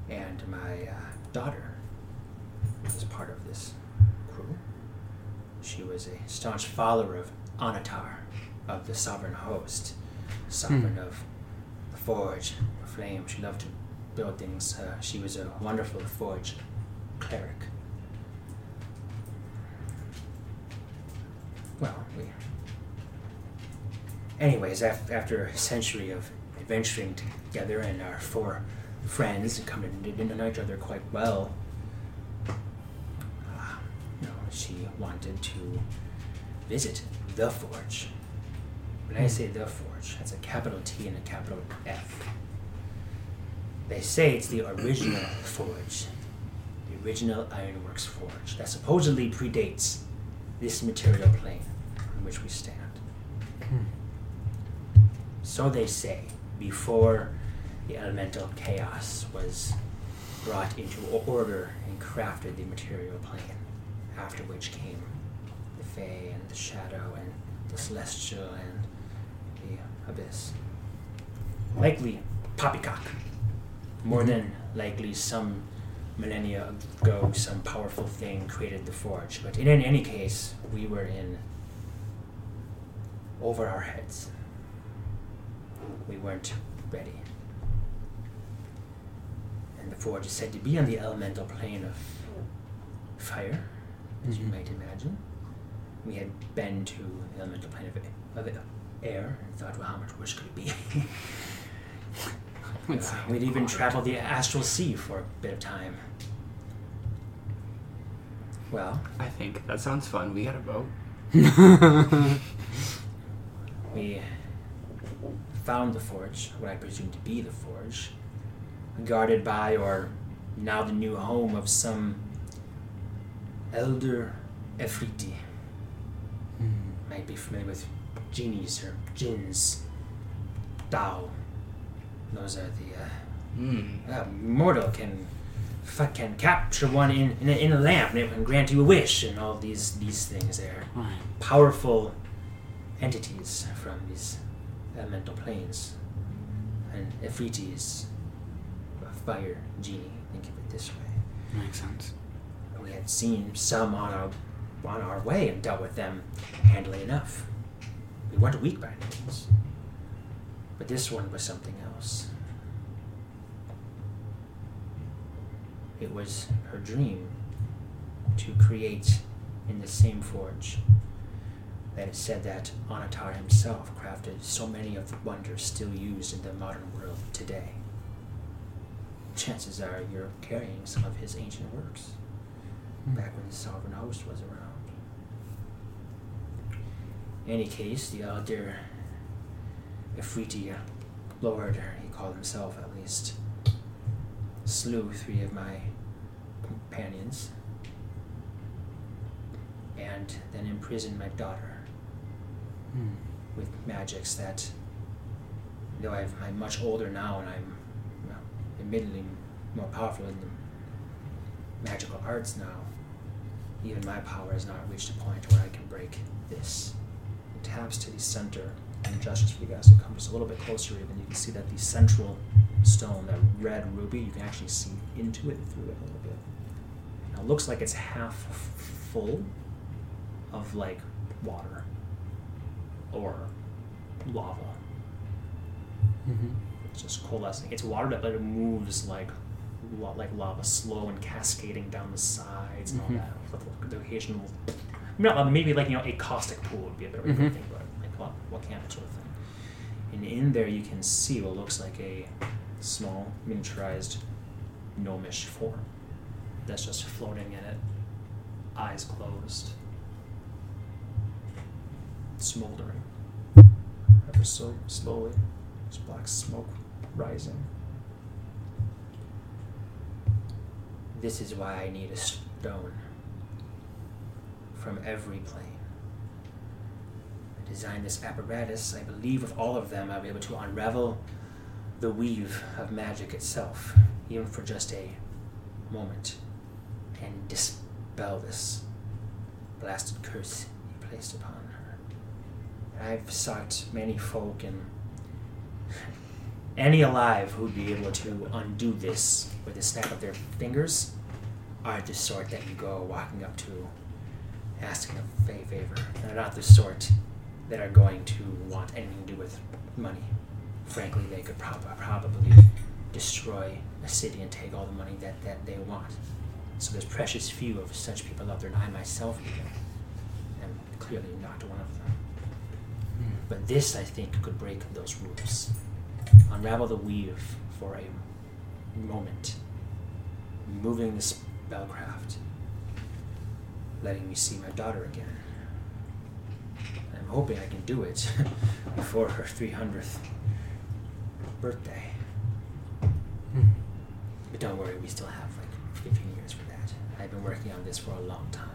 [SPEAKER 1] And my uh, daughter was part of this crew. She was a staunch follower of Onatar, of the sovereign host, sovereign of the forge, the flame. She loved to build things. Uh, she was a wonderful forge cleric. Well, we. Anyways, af- after a century of adventuring together and our four friends and coming to know each other quite well, uh, you know, she wanted to visit the forge. When I say the forge, that's a capital T and a capital F. They say it's the original forge, the original ironworks forge that supposedly predates this material plane on which we stand. So they say, before the elemental chaos was brought into order and crafted the material plane, after which came the Fae and the Shadow and the Celestial and the Abyss. Likely poppycock. More mm-hmm. than likely, some millennia ago, some powerful thing created the forge. But in any case, we were in over our heads. We weren't ready. Forge is said to be on the elemental plane of fire, as you
[SPEAKER 2] Mhm.
[SPEAKER 1] might imagine. We had been to the elemental plane of, of air and thought, well, how much worse could it be? Uh, we'd even traveled the astral sea for a bit of time. Well,
[SPEAKER 4] I think that sounds fun. We got a boat.
[SPEAKER 1] we found the forge, what I presume to be the forge, guarded by, or now the new home of some elder Efreeti. Might be familiar with genies or jinns, Tao. Those are the uh, uh, mortal can f- can capture one in in a, in a lamp and it can grant you a wish and all these these things are
[SPEAKER 2] Right.
[SPEAKER 1] powerful entities from these elemental planes and Ifritis a fire genie think of it this way.
[SPEAKER 2] Makes sense.
[SPEAKER 1] we had seen some on our on our way and dealt with them handily enough. We weren't weak by any means. But this one was something else. It was her dream to create in the same forge. That it said that Onatar himself crafted so many of the wonders still used in the modern world today. Chances are you're carrying some of his ancient works back when the Sovereign Host was around. In any case, the elder Efreeti Lord, he called himself at least, slew three of my companions and then imprisoned my daughter
[SPEAKER 2] Hmm.
[SPEAKER 1] with magics that, though I've, I'm much older now and I'm admittedly more powerful in the magical arts now, even my power has not reached a point where I can break this. It taps to the center, and justice for you guys to come just a little bit closer, even you can see that the central stone, that red ruby, you can actually see into it through it a little bit. Now it looks like it's half full of like water or lava.
[SPEAKER 2] Mm-hmm.
[SPEAKER 1] It's just coalescing. It's water that but it moves like like lava, slow and cascading down the sides and all that. With the occasional, no, maybe like you know a caustic pool would be a better way to
[SPEAKER 2] Mhm.
[SPEAKER 1] think about it, like what volcanic sort of thing. And in there you can see what looks like a small miniaturized gnomish form that's just floating in it, eyes closed, smoldering ever so slowly. There's black smoke rising. This is why I need a stone from every plane. I designed this apparatus. I believe with all of them I'll be able to unravel the weave of magic itself, even for just a moment, and dispel this blasted curse he placed upon her. I've sought many folk and any alive who'd be able to undo this with a snap of their fingers are the sort that you go walking up to asking a favor. They're not the sort that are going to want anything to do with money. Frankly, they could prob- probably destroy a city and take all the money that, that they want. So there's precious few of such people out there, and I myself even am clearly not one of them. Hmm. But this, I think, could break those rules. Unravel the weave for a moment. Moving the spellcraft. Letting me see my daughter again. I'm hoping I can do it before her 300th birthday. Hmm. But don't worry, we still have like 15 years for that. I've been working on this for a long time.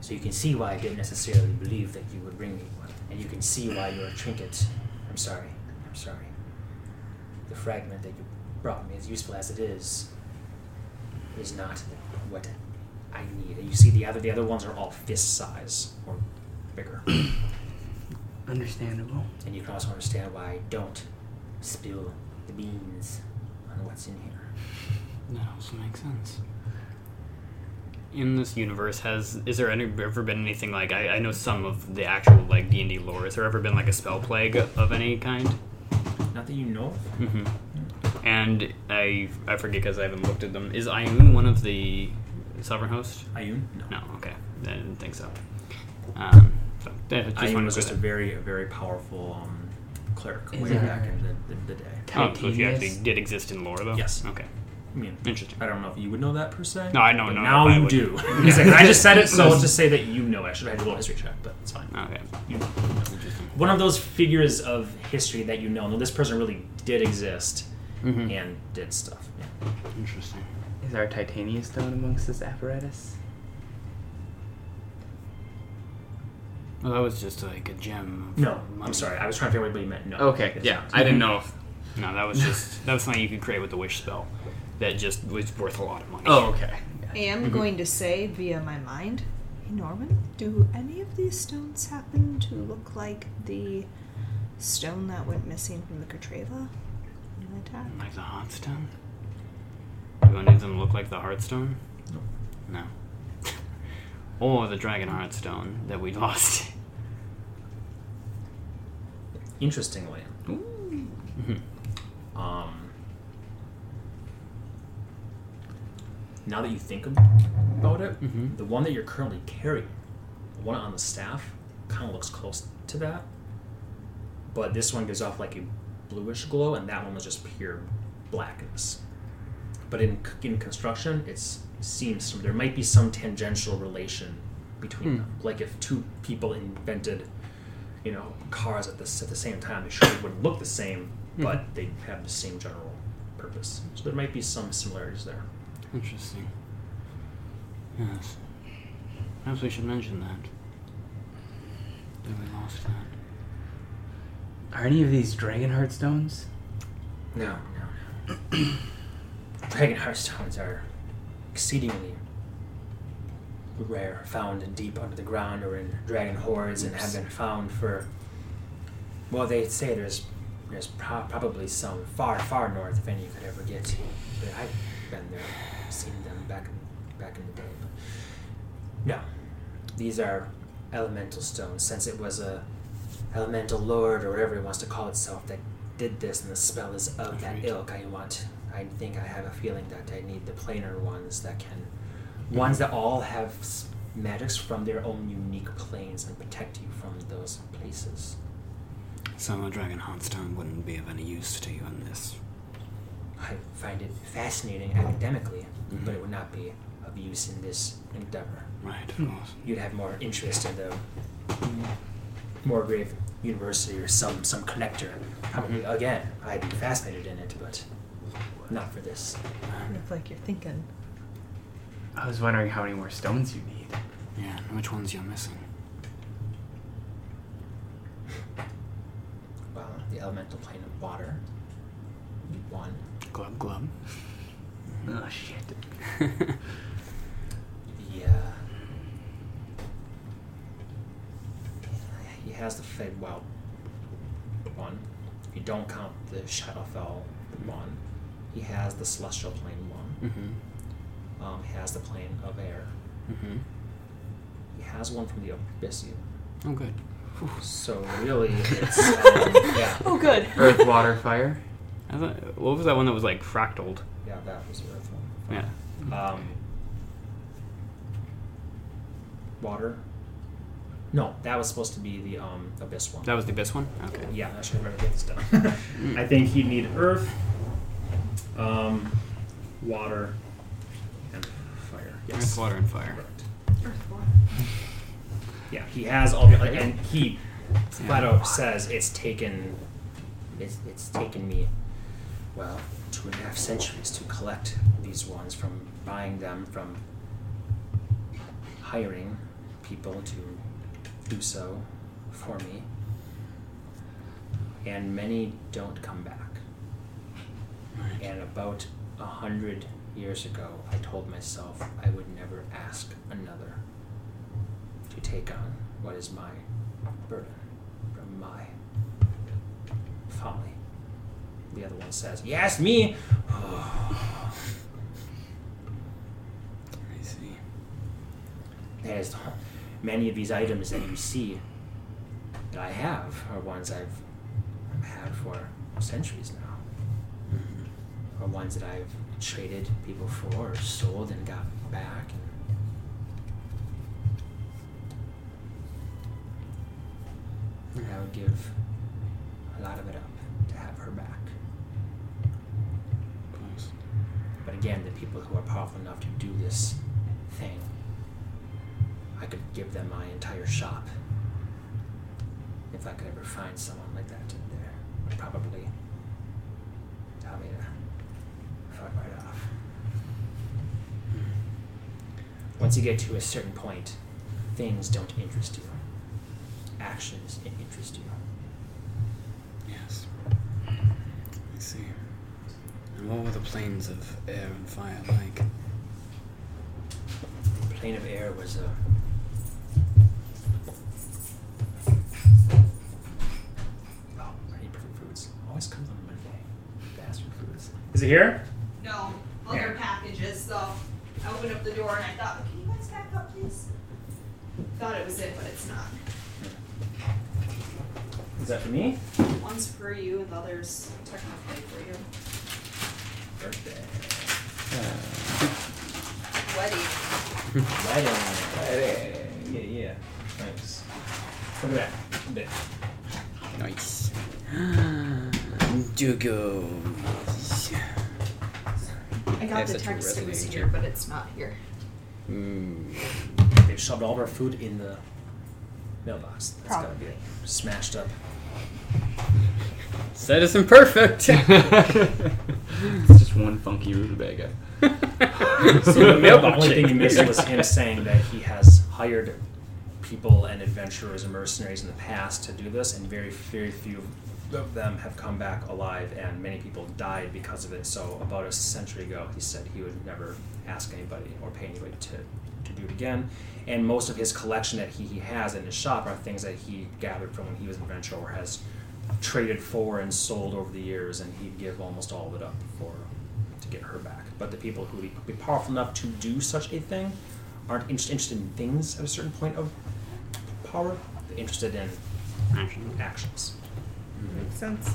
[SPEAKER 1] So you can see why I didn't necessarily believe that you would bring me one. And you can see why your trinket. I'm sorry. I'm sorry. The fragment that you brought me, as useful as it is, is not what I need. You see the other the other ones are all fist size or bigger.
[SPEAKER 4] Understandable.
[SPEAKER 1] and you can also understand why I don't spill the beans on what's in here.
[SPEAKER 2] That also makes sense. In this universe, has is there any, ever been anything like I, I know some of the actual like D and D lore? Has there ever been like a spell plague of any kind?
[SPEAKER 1] Not that you know of.
[SPEAKER 2] Mm-hmm. And I I forget because I haven't looked at them. Is Ioun one of the sovereign host?
[SPEAKER 1] Ayun? No.
[SPEAKER 2] No. Okay, I didn't think so. Um, So, yeah, just
[SPEAKER 1] Ian
[SPEAKER 2] wanted
[SPEAKER 1] was just a very, a very powerful um, cleric way
[SPEAKER 4] Yeah.
[SPEAKER 1] back in the, the, the day.
[SPEAKER 2] that. Oh, so she actually did exist in lore, though.
[SPEAKER 1] Yes.
[SPEAKER 2] Okay.
[SPEAKER 1] I mean,
[SPEAKER 2] Interesting.
[SPEAKER 1] I don't know if you would know that per se.
[SPEAKER 2] No, I don't know
[SPEAKER 1] Now you
[SPEAKER 2] would.
[SPEAKER 1] do. He's like, I just said it, so let's just say that you know. I should have had a little history check, but it's fine.
[SPEAKER 2] Okay.
[SPEAKER 1] You,
[SPEAKER 2] Interesting.
[SPEAKER 1] one of those figures of history that you know. No, this person really did exist
[SPEAKER 2] Mm-hmm.
[SPEAKER 1] and did stuff. Yeah.
[SPEAKER 2] Interesting.
[SPEAKER 4] Is our titanium stone amongst this apparatus?
[SPEAKER 2] Well, that was just like a gem. of
[SPEAKER 1] No, I'm sorry. I was trying to figure out what you meant. No.
[SPEAKER 4] Okay, yeah. I didn't know if.
[SPEAKER 2] No, that was just that was something you could create with the wish spell. That just was worth a lot of money.
[SPEAKER 4] Oh, okay.
[SPEAKER 3] I am going to say via my mind, hey Norman, do any of these stones happen to look like the stone that went missing from the Katreva in the attack?
[SPEAKER 2] Like the Heartstone? Do any of them look like the Heartstone? No. No. or the Dragon Heartstone that we lost.
[SPEAKER 1] Interestingly,
[SPEAKER 2] Mhm.
[SPEAKER 1] um, now that you think about it,
[SPEAKER 2] Mhm.
[SPEAKER 1] the one that you're currently carrying, the one on the staff, kind of looks close to that. But this one gives off like a bluish glow, and that one was just pure blackness. But in in construction, it's seems there might be some tangential relation between
[SPEAKER 2] Hmm.
[SPEAKER 1] them. Like if two people invented, you know, cars at this at the same time, they surely wouldn't look the same, but they have the same general purpose. So there might be some similarities there.
[SPEAKER 2] Interesting. Yes. Perhaps we should mention that. That we lost that.
[SPEAKER 4] Are any of these dragon heart stones?
[SPEAKER 1] No, no, no. Dragon heartstones are exceedingly rare, found deep under the ground or in dragon hoards, and have been found for. Well, they say there's there's pro- probably some far, far north if any you could ever get to. But I've been there, seen them back in, back in the day. But no, these are elemental stones. Since it was a elemental lord or whatever it wants to call itself that did this, and the spell is of that ilk. I want. I think I have a feeling that I need the planar ones that can, mm-hmm. ones that all have magics from their own unique planes and protect you from those places.
[SPEAKER 2] So a Dragon Heartstone wouldn't be of any use to you in this.
[SPEAKER 1] I find it fascinating academically,
[SPEAKER 2] Mhm.
[SPEAKER 1] but it would not be of use in this endeavor.
[SPEAKER 2] Right, of course.
[SPEAKER 1] You'd have more interest in the Morgrave University or some some connector. Probably again, I'd be fascinated in it, but not for this.
[SPEAKER 3] Look like you're thinking.
[SPEAKER 4] I was wondering how many more stones you need.
[SPEAKER 2] Yeah, and which ones you're missing?
[SPEAKER 1] Well, the elemental plane of water. One.
[SPEAKER 2] Glub glub.
[SPEAKER 4] Oh shit.
[SPEAKER 1] Yeah. He has the Feywild one. If you don't count the Shadowfell one, he has the Celestial Plane one.
[SPEAKER 2] Mm-hmm.
[SPEAKER 1] Um, he has the Plane of Air.
[SPEAKER 2] Mm-hmm.
[SPEAKER 1] He has one from the Abyssia.
[SPEAKER 2] Oh, good.
[SPEAKER 1] So really, it's um, yeah,
[SPEAKER 3] Oh, good.
[SPEAKER 4] Earth, water, fire.
[SPEAKER 2] I thought, what was that one that was like fractaled?
[SPEAKER 1] yeah, that was the Earth one.
[SPEAKER 2] Yeah.
[SPEAKER 1] Um, water. No, that was supposed to be the um, Abyss one.
[SPEAKER 2] That was the abyss one? Okay.
[SPEAKER 1] Yeah, I should remember to get this down. I think he'd need earth, um, water, and fire. Yes.
[SPEAKER 2] Earth, water, and fire.
[SPEAKER 1] Correct. Earth, water. Yeah, he has all the, and he flat out says it's taken, it's, it's taken me, well, two and a half centuries to collect these ones from buying them from hiring people to do so for me. And many don't come back.
[SPEAKER 2] Right.
[SPEAKER 1] And about a hundred years ago, I told myself I would never ask another to take on what is my burden from my folly. The other one says, You asked me!
[SPEAKER 2] I see.
[SPEAKER 1] There's many of these items that you see that I have are ones I've had for centuries now.
[SPEAKER 2] Mm-hmm.
[SPEAKER 1] Or ones that I've traded people for or sold and got back. I would give a lot of it up to have her back. But again, the people who are powerful enough to do this thing, I could give them my entire shop. If I could ever find someone like that in there, would probably tell me to fuck right off. Once you get to a certain point, things don't interest you. Actions interest you.
[SPEAKER 2] Yes. I see. And what were the planes of air and fire like?
[SPEAKER 1] The Plane of air was a. Oh, I need perfect foods. Always comes on Monday. Bastard foods. Is it here?
[SPEAKER 3] No,
[SPEAKER 1] other
[SPEAKER 3] other packages. So I opened up the door and I thought, can you guys back up, please? Thought it was it, but it's not.
[SPEAKER 1] Is that for me?
[SPEAKER 3] One's for you, and the other's technically for you.
[SPEAKER 1] Birthday.
[SPEAKER 3] Wedding.
[SPEAKER 1] Wedding. Wedding. Yeah, yeah. Thanks. Look at that. Bit.
[SPEAKER 2] Nice. Dugo.
[SPEAKER 3] I got
[SPEAKER 2] That's
[SPEAKER 3] the
[SPEAKER 2] such a
[SPEAKER 3] text it was
[SPEAKER 2] resonating
[SPEAKER 3] here, but it's not here.
[SPEAKER 2] Mm.
[SPEAKER 1] They shoved all of our food in the mailbox. That's gotta be
[SPEAKER 3] Probably.
[SPEAKER 1] it. Smashed up.
[SPEAKER 2] Citizen perfect.
[SPEAKER 4] it's just one funky rutabaga.
[SPEAKER 1] So the
[SPEAKER 2] mailbox
[SPEAKER 1] only thing
[SPEAKER 2] shake.
[SPEAKER 1] you missed was him saying that he has hired people and adventurers and mercenaries in the past to do this, and very, very few of them have come back alive, and many people died because of it. So about a century ago, he said he would never ask anybody or pay anybody to, to do it again. And most of his collection that he, he has in his shop are things that he gathered from when he was an adventurer or has traded for and sold over the years, and he'd give almost all of it up for to get her back. But the people who would be powerful enough to do such a thing aren't in- interested in things at a certain point of power. They're interested in
[SPEAKER 4] Action.
[SPEAKER 1] actions.
[SPEAKER 3] Makes sense.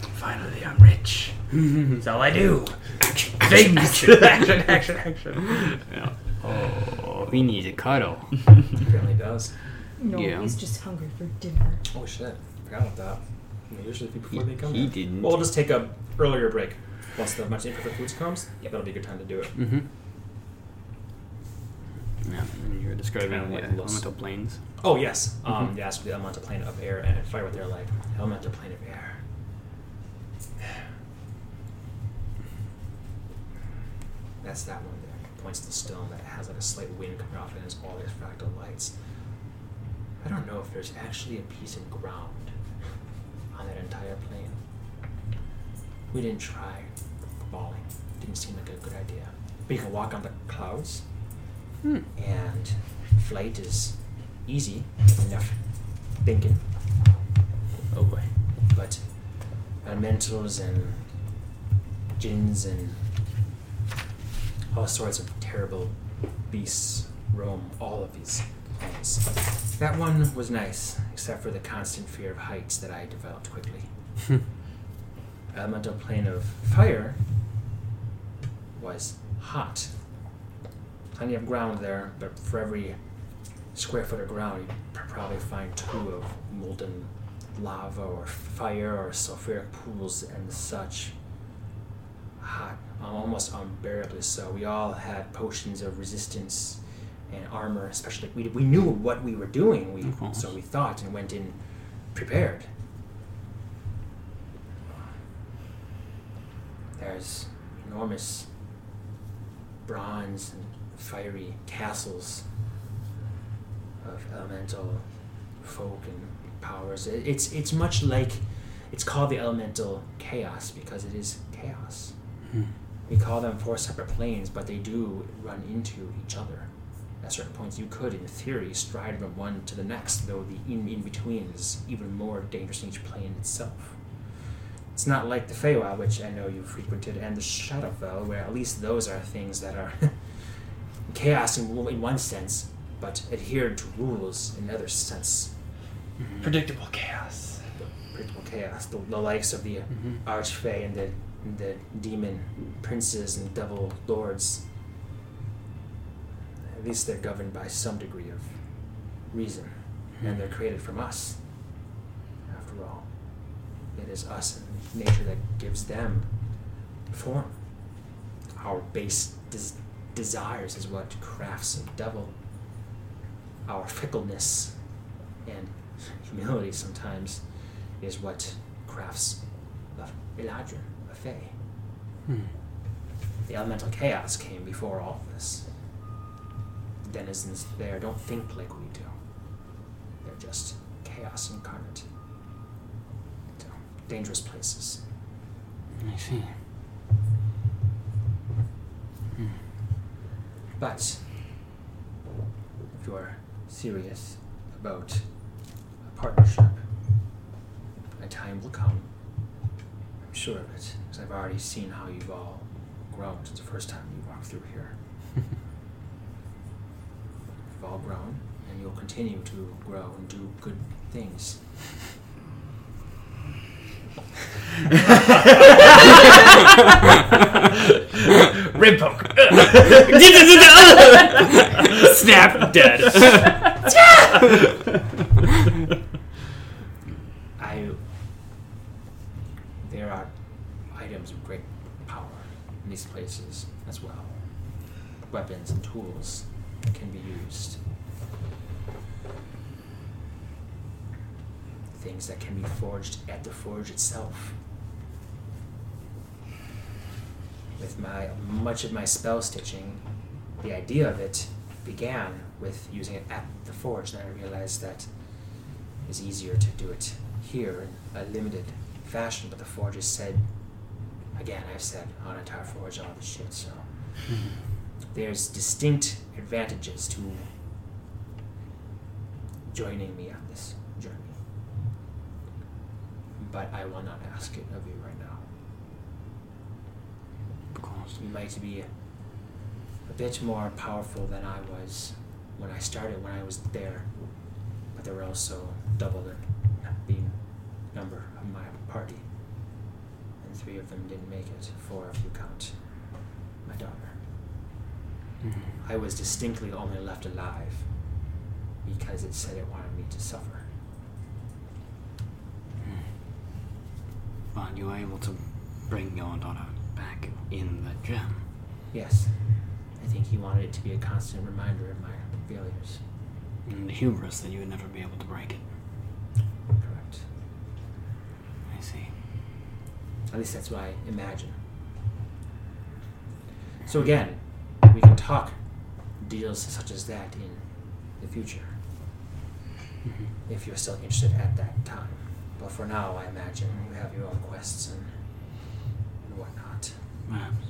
[SPEAKER 4] Finally, I'm rich. That's all I do. Things. action, action, action. Yeah.
[SPEAKER 2] oh, he needs a cuddle.
[SPEAKER 1] He apparently does.
[SPEAKER 8] No,
[SPEAKER 2] Yeah.
[SPEAKER 8] he's just hungry for dinner.
[SPEAKER 1] Oh shit! Forgot about that. They usually be before they come.
[SPEAKER 2] he
[SPEAKER 1] back.
[SPEAKER 2] didn't.
[SPEAKER 1] Well, we'll just take a earlier break once the much imperfect foods comes. Yeah, that'll be a good time to do it.
[SPEAKER 2] Mm-hmm. Yeah, and you were describing
[SPEAKER 1] Kinda
[SPEAKER 2] the
[SPEAKER 1] like Los-
[SPEAKER 2] elemental planes.
[SPEAKER 1] Oh yes, um,
[SPEAKER 2] Mhm.
[SPEAKER 1] yeah, so the elemental plane of air and fire. What they're like, elemental plane of air. That's that one there. Points to the stone that has like a slight wind coming off it and it's all these fractal lights. I don't know if there's actually a piece of ground on that entire plane. We didn't try falling. Didn't seem like a good idea. But you can walk on the clouds
[SPEAKER 2] Hmm.
[SPEAKER 1] and flight is easy enough thinking.
[SPEAKER 2] Oh boy.
[SPEAKER 1] But elementals and jinns and all sorts of terrible beasts roam all of these planets. That one was nice, except for the constant fear of heights that I developed quickly. Uh, Elemental plane of fire was hot. Plenty of ground there, but for every square foot of ground, you'd probably find two of molten lava or fire or sulfuric pools and such. Hot, almost unbearably so. We all had potions of resistance and armor, especially we, we knew what we were doing. We so we thought and went in prepared. There's enormous bronze and fiery castles of elemental folk and powers. It, it's it's much like it's called the elemental chaos because it is chaos.
[SPEAKER 2] Hmm.
[SPEAKER 1] We call them four separate planes, but they do run into each other. At certain points, you could, in theory, stride from one to the next, though the in in between is even more dangerous in each plane itself. It's not like the Feywild, which I know you frequented, and the Shadowfell, where at least those are things that are chaos in, in one sense, but adhered to rules in another sense.
[SPEAKER 4] Predictable chaos.
[SPEAKER 1] The Predictable chaos, the, the likes of the
[SPEAKER 2] Mhm.
[SPEAKER 1] Archfey and the, and the demon princes and devil lords. At least they're governed by some degree of reason. and they're created from us. After all, it is us and nature that gives them form. Our base des- desires is what crafts a devil. Our fickleness and humility sometimes is what crafts a Eladrin, a Fae.
[SPEAKER 2] Hmm.
[SPEAKER 1] The elemental chaos came before all of this. Denizens there don't think like we do. They're just chaos incarnate. So, dangerous places.
[SPEAKER 2] I see. Hmm.
[SPEAKER 1] But if you're serious about a partnership, a time will come. I'm sure of it, because I've already seen how you've all grown since the first time you walked through here. You've all grown, and you'll continue to grow and do good things.
[SPEAKER 7] Rib poke.
[SPEAKER 4] Snap dead.
[SPEAKER 1] I. There are items of great power in these places as well. Weapons and tools can be used. Things that can be forged at the forge itself. With my much of my spell stitching, the idea of it began with using it at the forge, and I realized that it's easier to do it here in a limited fashion, but the forge has said, again, I've said on entire forge all the shit, so mm-hmm. There's distinct advantages to joining me on this journey. But I will not ask it of you right now.
[SPEAKER 2] Because.
[SPEAKER 1] You might be a bit more powerful than I was when I started, when I was there. But there were also double the the number of my party. And three of them didn't make it, four if you count my daughter.
[SPEAKER 2] Mhm.
[SPEAKER 1] I was distinctly only left alive because it said it wanted me to suffer.
[SPEAKER 2] But you were able to bring your daughter back in the gem.
[SPEAKER 1] Yes, I think he wanted it to be a constant reminder of my failures.
[SPEAKER 2] And the hubris that you would never be able to break it.
[SPEAKER 1] Correct.
[SPEAKER 2] I see.
[SPEAKER 1] At least that's what I imagine. So again, talk deals such as that in the future, mm-hmm. if you're still interested at that time. But for now, I imagine you have your own quests and, and whatnot.
[SPEAKER 2] Perhaps.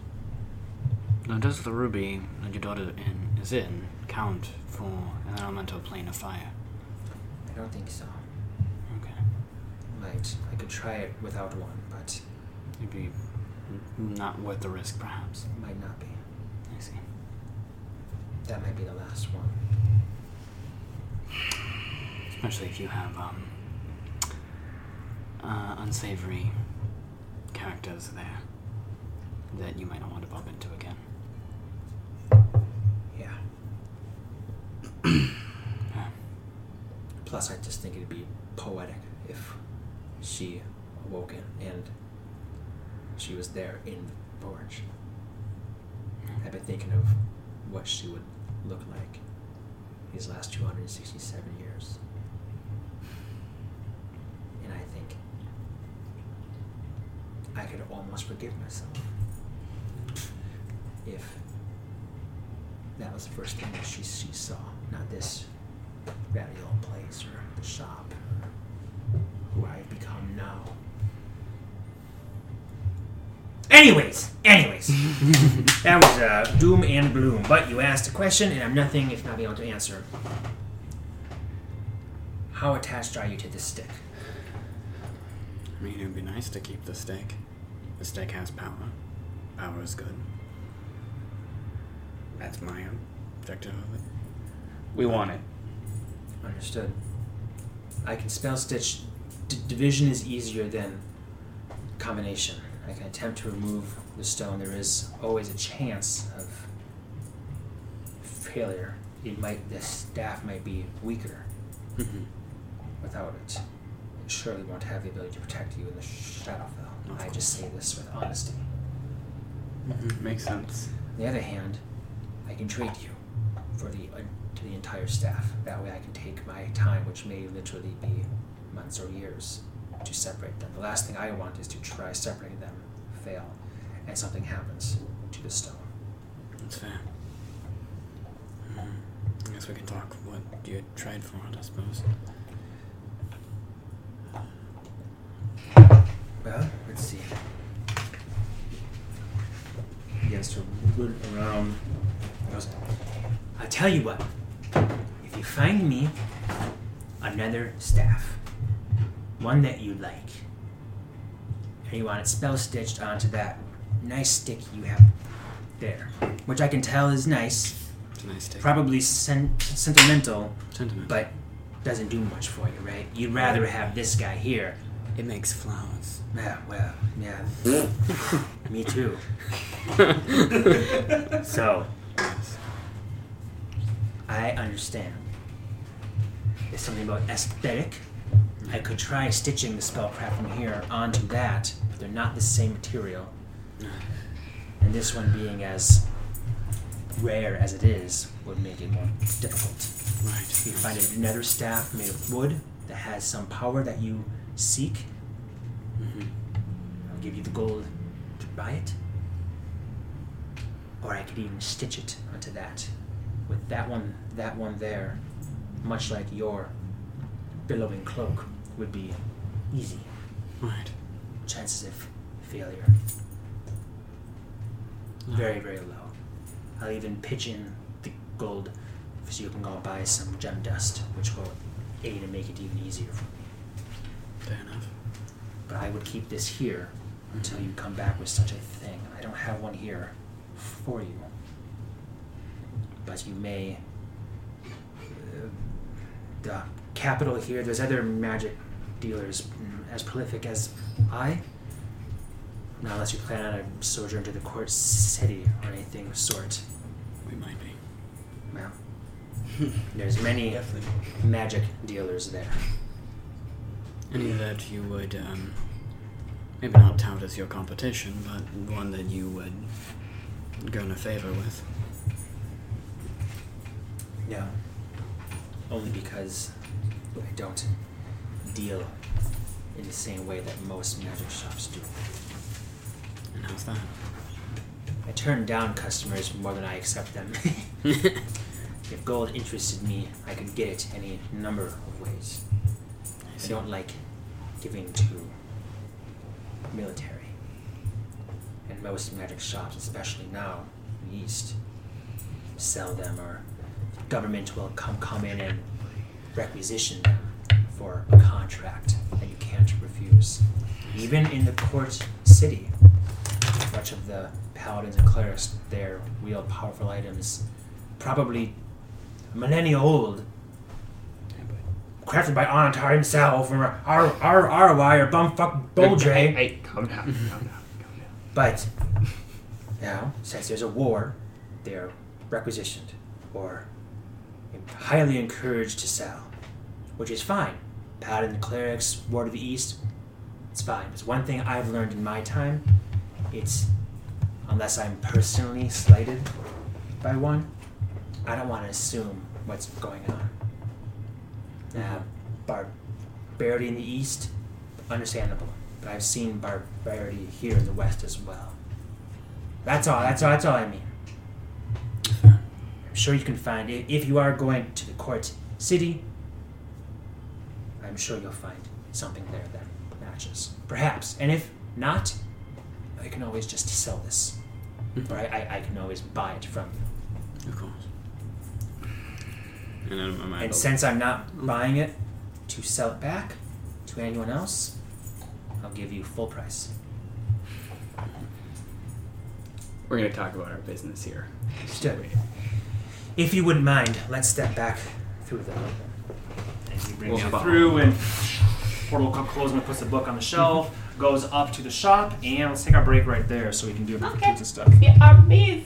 [SPEAKER 2] Now, does the ruby that your daughter in, is in count for an elemental plane of fire?
[SPEAKER 1] I don't think so.
[SPEAKER 2] Okay.
[SPEAKER 1] Might I could try it without one, but
[SPEAKER 2] It'd be not worth the risk, perhaps.
[SPEAKER 1] it might not be. That might be the last one.
[SPEAKER 2] Especially if you have um, uh, unsavory characters there that you might not want to bump into again.
[SPEAKER 1] Yeah.
[SPEAKER 2] Yeah.
[SPEAKER 1] Plus, I just think it'd be poetic if she awoke in and she was there in the forge. I've been thinking of what she would look like these last 267 years. And I think I could almost forgive myself if that was the first thing that she, she saw, not this ratty old place or the shop who I've become now. Anyways, anyways, that was uh, doom and bloom. But you asked a question, and I'm nothing if not being able to answer. How attached are you to this stick?
[SPEAKER 2] I mean, it would be nice to keep the stick. The stick has power. Power is good. That's my objective of it.
[SPEAKER 4] We want it.
[SPEAKER 1] Understood. I can spell stitch. D- division is easier than combination. I can attempt to remove the stone. There is always a chance of failure. It might the staff might be weaker,
[SPEAKER 2] Mm-hmm.
[SPEAKER 1] without it, it surely won't have the ability to protect you in the Shadowfell. I just say this with honesty.
[SPEAKER 4] Makes sense.
[SPEAKER 1] On the other hand, I can trade you for the uh, to the entire staff. That way, I can take my time, which may literally be months or years, to separate them. The last thing I want is to try separating them, fail, and something happens to the stone.
[SPEAKER 2] That's fair. Mhm. I guess we can talk what you tried for it, I suppose.
[SPEAKER 1] Well, let's see. He begins to root around. Goes, I'll tell you what. If you find me another staff, one that you like, and you want it spell stitched onto that nice stick you have there, which I can tell is nice,
[SPEAKER 2] It's a nice take.
[SPEAKER 1] probably sen- sentimental,
[SPEAKER 2] Sentiment.
[SPEAKER 1] but doesn't do much for you, right? You'd rather have this guy here
[SPEAKER 2] it makes flowers.
[SPEAKER 1] Yeah, well, yeah. Me too. so, I understand. There's something about aesthetic. I could try stitching the spellcraft from here onto that, but they're not the same material. And this one being as rare as it is would make it more difficult.
[SPEAKER 2] Right.
[SPEAKER 1] If you find another staff made of wood that has some power that you seek,
[SPEAKER 2] Mhm.
[SPEAKER 1] I'll give you the gold to buy it. Or I could even stitch it onto that. With that one that one there, much like your billowing cloak, would be easy.
[SPEAKER 2] Right.
[SPEAKER 1] Chances of failure. Very, very low. I'll even pitch in the gold so you can go buy some gem dust, which will aid and make it even easier for me.
[SPEAKER 2] Fair enough.
[SPEAKER 1] But I would keep this here until you come back with such a thing. I don't have one here for you. But you may. Uh, the capital here, there's other magic dealers mm, as prolific as I. Not unless you plan on a sojourn to the court city or anything of sort.
[SPEAKER 2] We might be.
[SPEAKER 1] Well, there's many magic dealers there.
[SPEAKER 2] Any that you would, um, maybe not tout as your competition, but one that you would garner favor with.
[SPEAKER 1] No. Only because I don't deal in the same way that most magic shops do.
[SPEAKER 2] And how's that?
[SPEAKER 1] I turn down customers more than I accept them. if gold interested me, I could get it any number of ways. I don't like giving to military. And most magic shops, especially now in the East, sell them or government will come come in and requisition them for a contract that you can't refuse. Even in the court city, much of the paladins and clerics, their real powerful items, probably millennia old, crafted by Onatar himself, or R R R Y or bumfuck Boldre.
[SPEAKER 4] Hey, hey, calm down, calm down, calm down.
[SPEAKER 1] But now, since there's a war, they're requisitioned or highly encouraged to sell, which is fine. Paladin clerics, war to the east, it's fine. It's one thing I've learned in my time. It's unless I'm personally slighted by one, I don't want to assume what's going on. Now, barbarity in the east, understandable, but I've seen barbarity here in the west as well. That's all. That's all. That's all I mean. I'm sure you can find it if you are going to the court city. I'm sure you'll find something there that matches, perhaps. And if not, I can always just sell this, mm-hmm. or I, I, I can always buy it from you.
[SPEAKER 2] Of course. And then I might
[SPEAKER 1] And since I'm not buying it to sell it back to anyone else, I'll give you full price.
[SPEAKER 4] We're gonna talk about our business here.
[SPEAKER 1] Understood. If you wouldn't mind, let's step back through the. And he brings
[SPEAKER 4] We'll
[SPEAKER 1] you through, and portal closes and puts the book on the shelf. Goes up to the shop, and let's take our break right there so we can do a few
[SPEAKER 8] Okay.
[SPEAKER 1] and stuff.
[SPEAKER 8] Yeah, our beef.